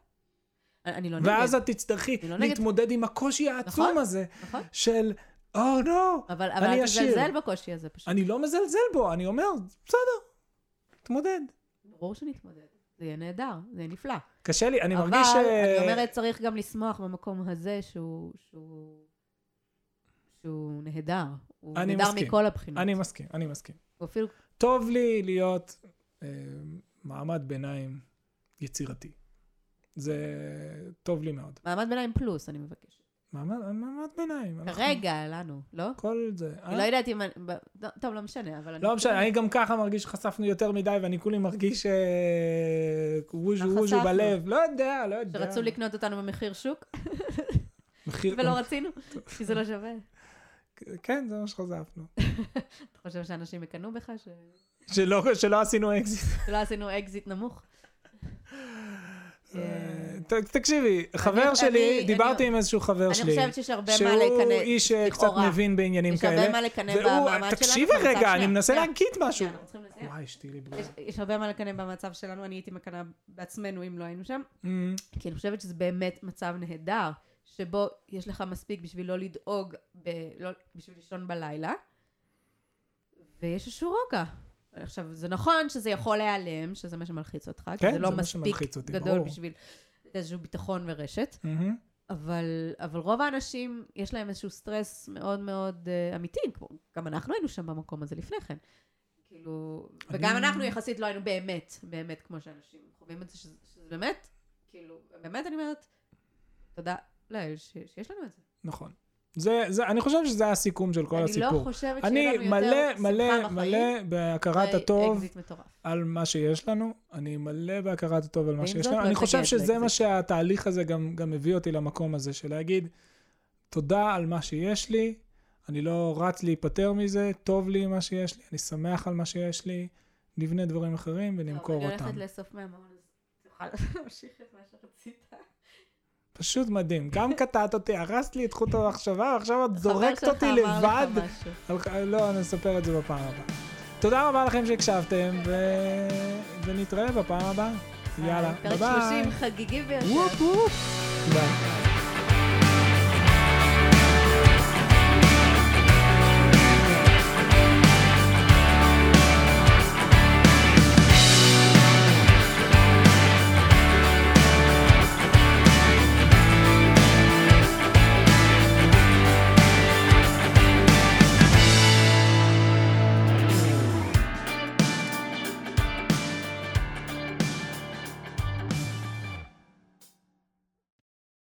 אני אני לא נגד. ואז את תצטרכי לא. להתמודד עם הקושי העצום נכון. הזה נכון. של, או נו, אבל אבל אני אל עשיר. תזלזל בקושי הזה פשוט. אני לא מזלזל בו, אני אומר, בסדר, תתמודד. ברור שנתמודד. זה יהיה נהדר, זה יהיה נפלא. קשה לי, אני אבל מרגיש ש... אני אומרת, צריך גם לשמוח במקום הזה שהוא... שהוא... שהוא נהדר. הוא נהדר מסכים. מכל הבחינות. אני מסכים, אני מסכים. אפילו... טוב לי להיות אה, מעמד ביניים יצירתי. זה טוב לי מאוד. מעמד ביניים פלוס, אני מבקשת. מעמד, מעמד ביניים. אנחנו- כרגע, לנו, לא? כל זה. אה? אני לא יודעת אם... אני- ב- לא, טוב, לא משנה, אבל... אני לא משנה, חושבת- אני גם ככה מרגיש שחשפנו יותר מדי, ואני כולי מרגיש אה, ווז'ו מה ווז'ו חשפנו? לא יודע, לא יודע. שרצו לקנות אותנו במחיר שוק, מחיר... ולא רצינו, כי זה לא שווה. כן, זה מה שחשפנו. אתה חושב שאנשים יקנאו בך, ש- שלא, שלא עשינו אקזיט. שלא עשינו אקזיט נמוך? אה, ת- תקשיבי, חבר אני- שלי, אני- דיברתי אני- עם איזשהו חבר אני שלי, חושבת שיש הרבה מה שהוא לקנא, איש אה, קצת לכאורה. מבין בעניינים יש הרבה כאלה, מה לקנא במעמד שלנו. תקשיבי רגע, אני מנסה. להגיד משהו. וואי, אשתי לי בריאה. יש- הרבה מה לקנא במצב שלנו, אני הייתי מקנאה בעצמנו אם לא היינו שם, אמ, כי אני חושבת שזה באמת מצב נהדר, שבו יש לך מספיק בשביל לא לדאוג. לא... בשביל לישון בלילה, ויש איזשהו רוגע. עכשיו, זה נכון שזה יכול להיעלם, שזה מה שמלחיץ אותך, כי כן, זה לא זה מספיק גדול ברור. בשביל איזשהו ביטחון ורשת, אמ, אבל, אבל רוב האנשים, יש להם איזשהו סטרס מאוד מאוד uh, אמיתי, כמו, גם אנחנו היינו שם במקום הזה לפני כן. כאילו, אני- וגם אנחנו יחסית לא היינו באמת, באמת כמו שאנשים חווים את זה, שזה, שזה באמת, כאילו, באמת אני אומרת, תודה לאל שיש לנו את זה. נכון. זה, זה, אני חושב שזה הסיכום של כל אני הסיפור. לא חושבת שיהיה אני לנו יותר מלא, שמחה מלא, בחיים. מלא בהכרת הטוב. על מה שיש לנו. אני מלא בהכרת הטוב על מה שיש לנו. לא אני חושב שזה מה. שהתהליך הזה גם, גם הביא אותי למקום הזה, של להגיד, תודה על מה שיש לי, אני לא רץ להיפטר מזה, טוב לי מה שיש לי, אני שמח על מה שיש לי, נבנה דברים אחרים ונמכור טוב, אני אותם. הולכת לאסוף מהמעון, אז תוכל להמשיך את מה שרצית. פשוט מדהים. גם קטעת אותי, הרסת לי את חוט המחשבה, ועכשיו את זורקת אותי לבד. לא, אני אספר את זה בפעם הבאה. תודה רבה לכם שהקשבתם, ו... ונתראה בפעם הבאה. יאללה, ביי פרק ביי. 30 חגיגי ביותר. וופ וופ. ביי.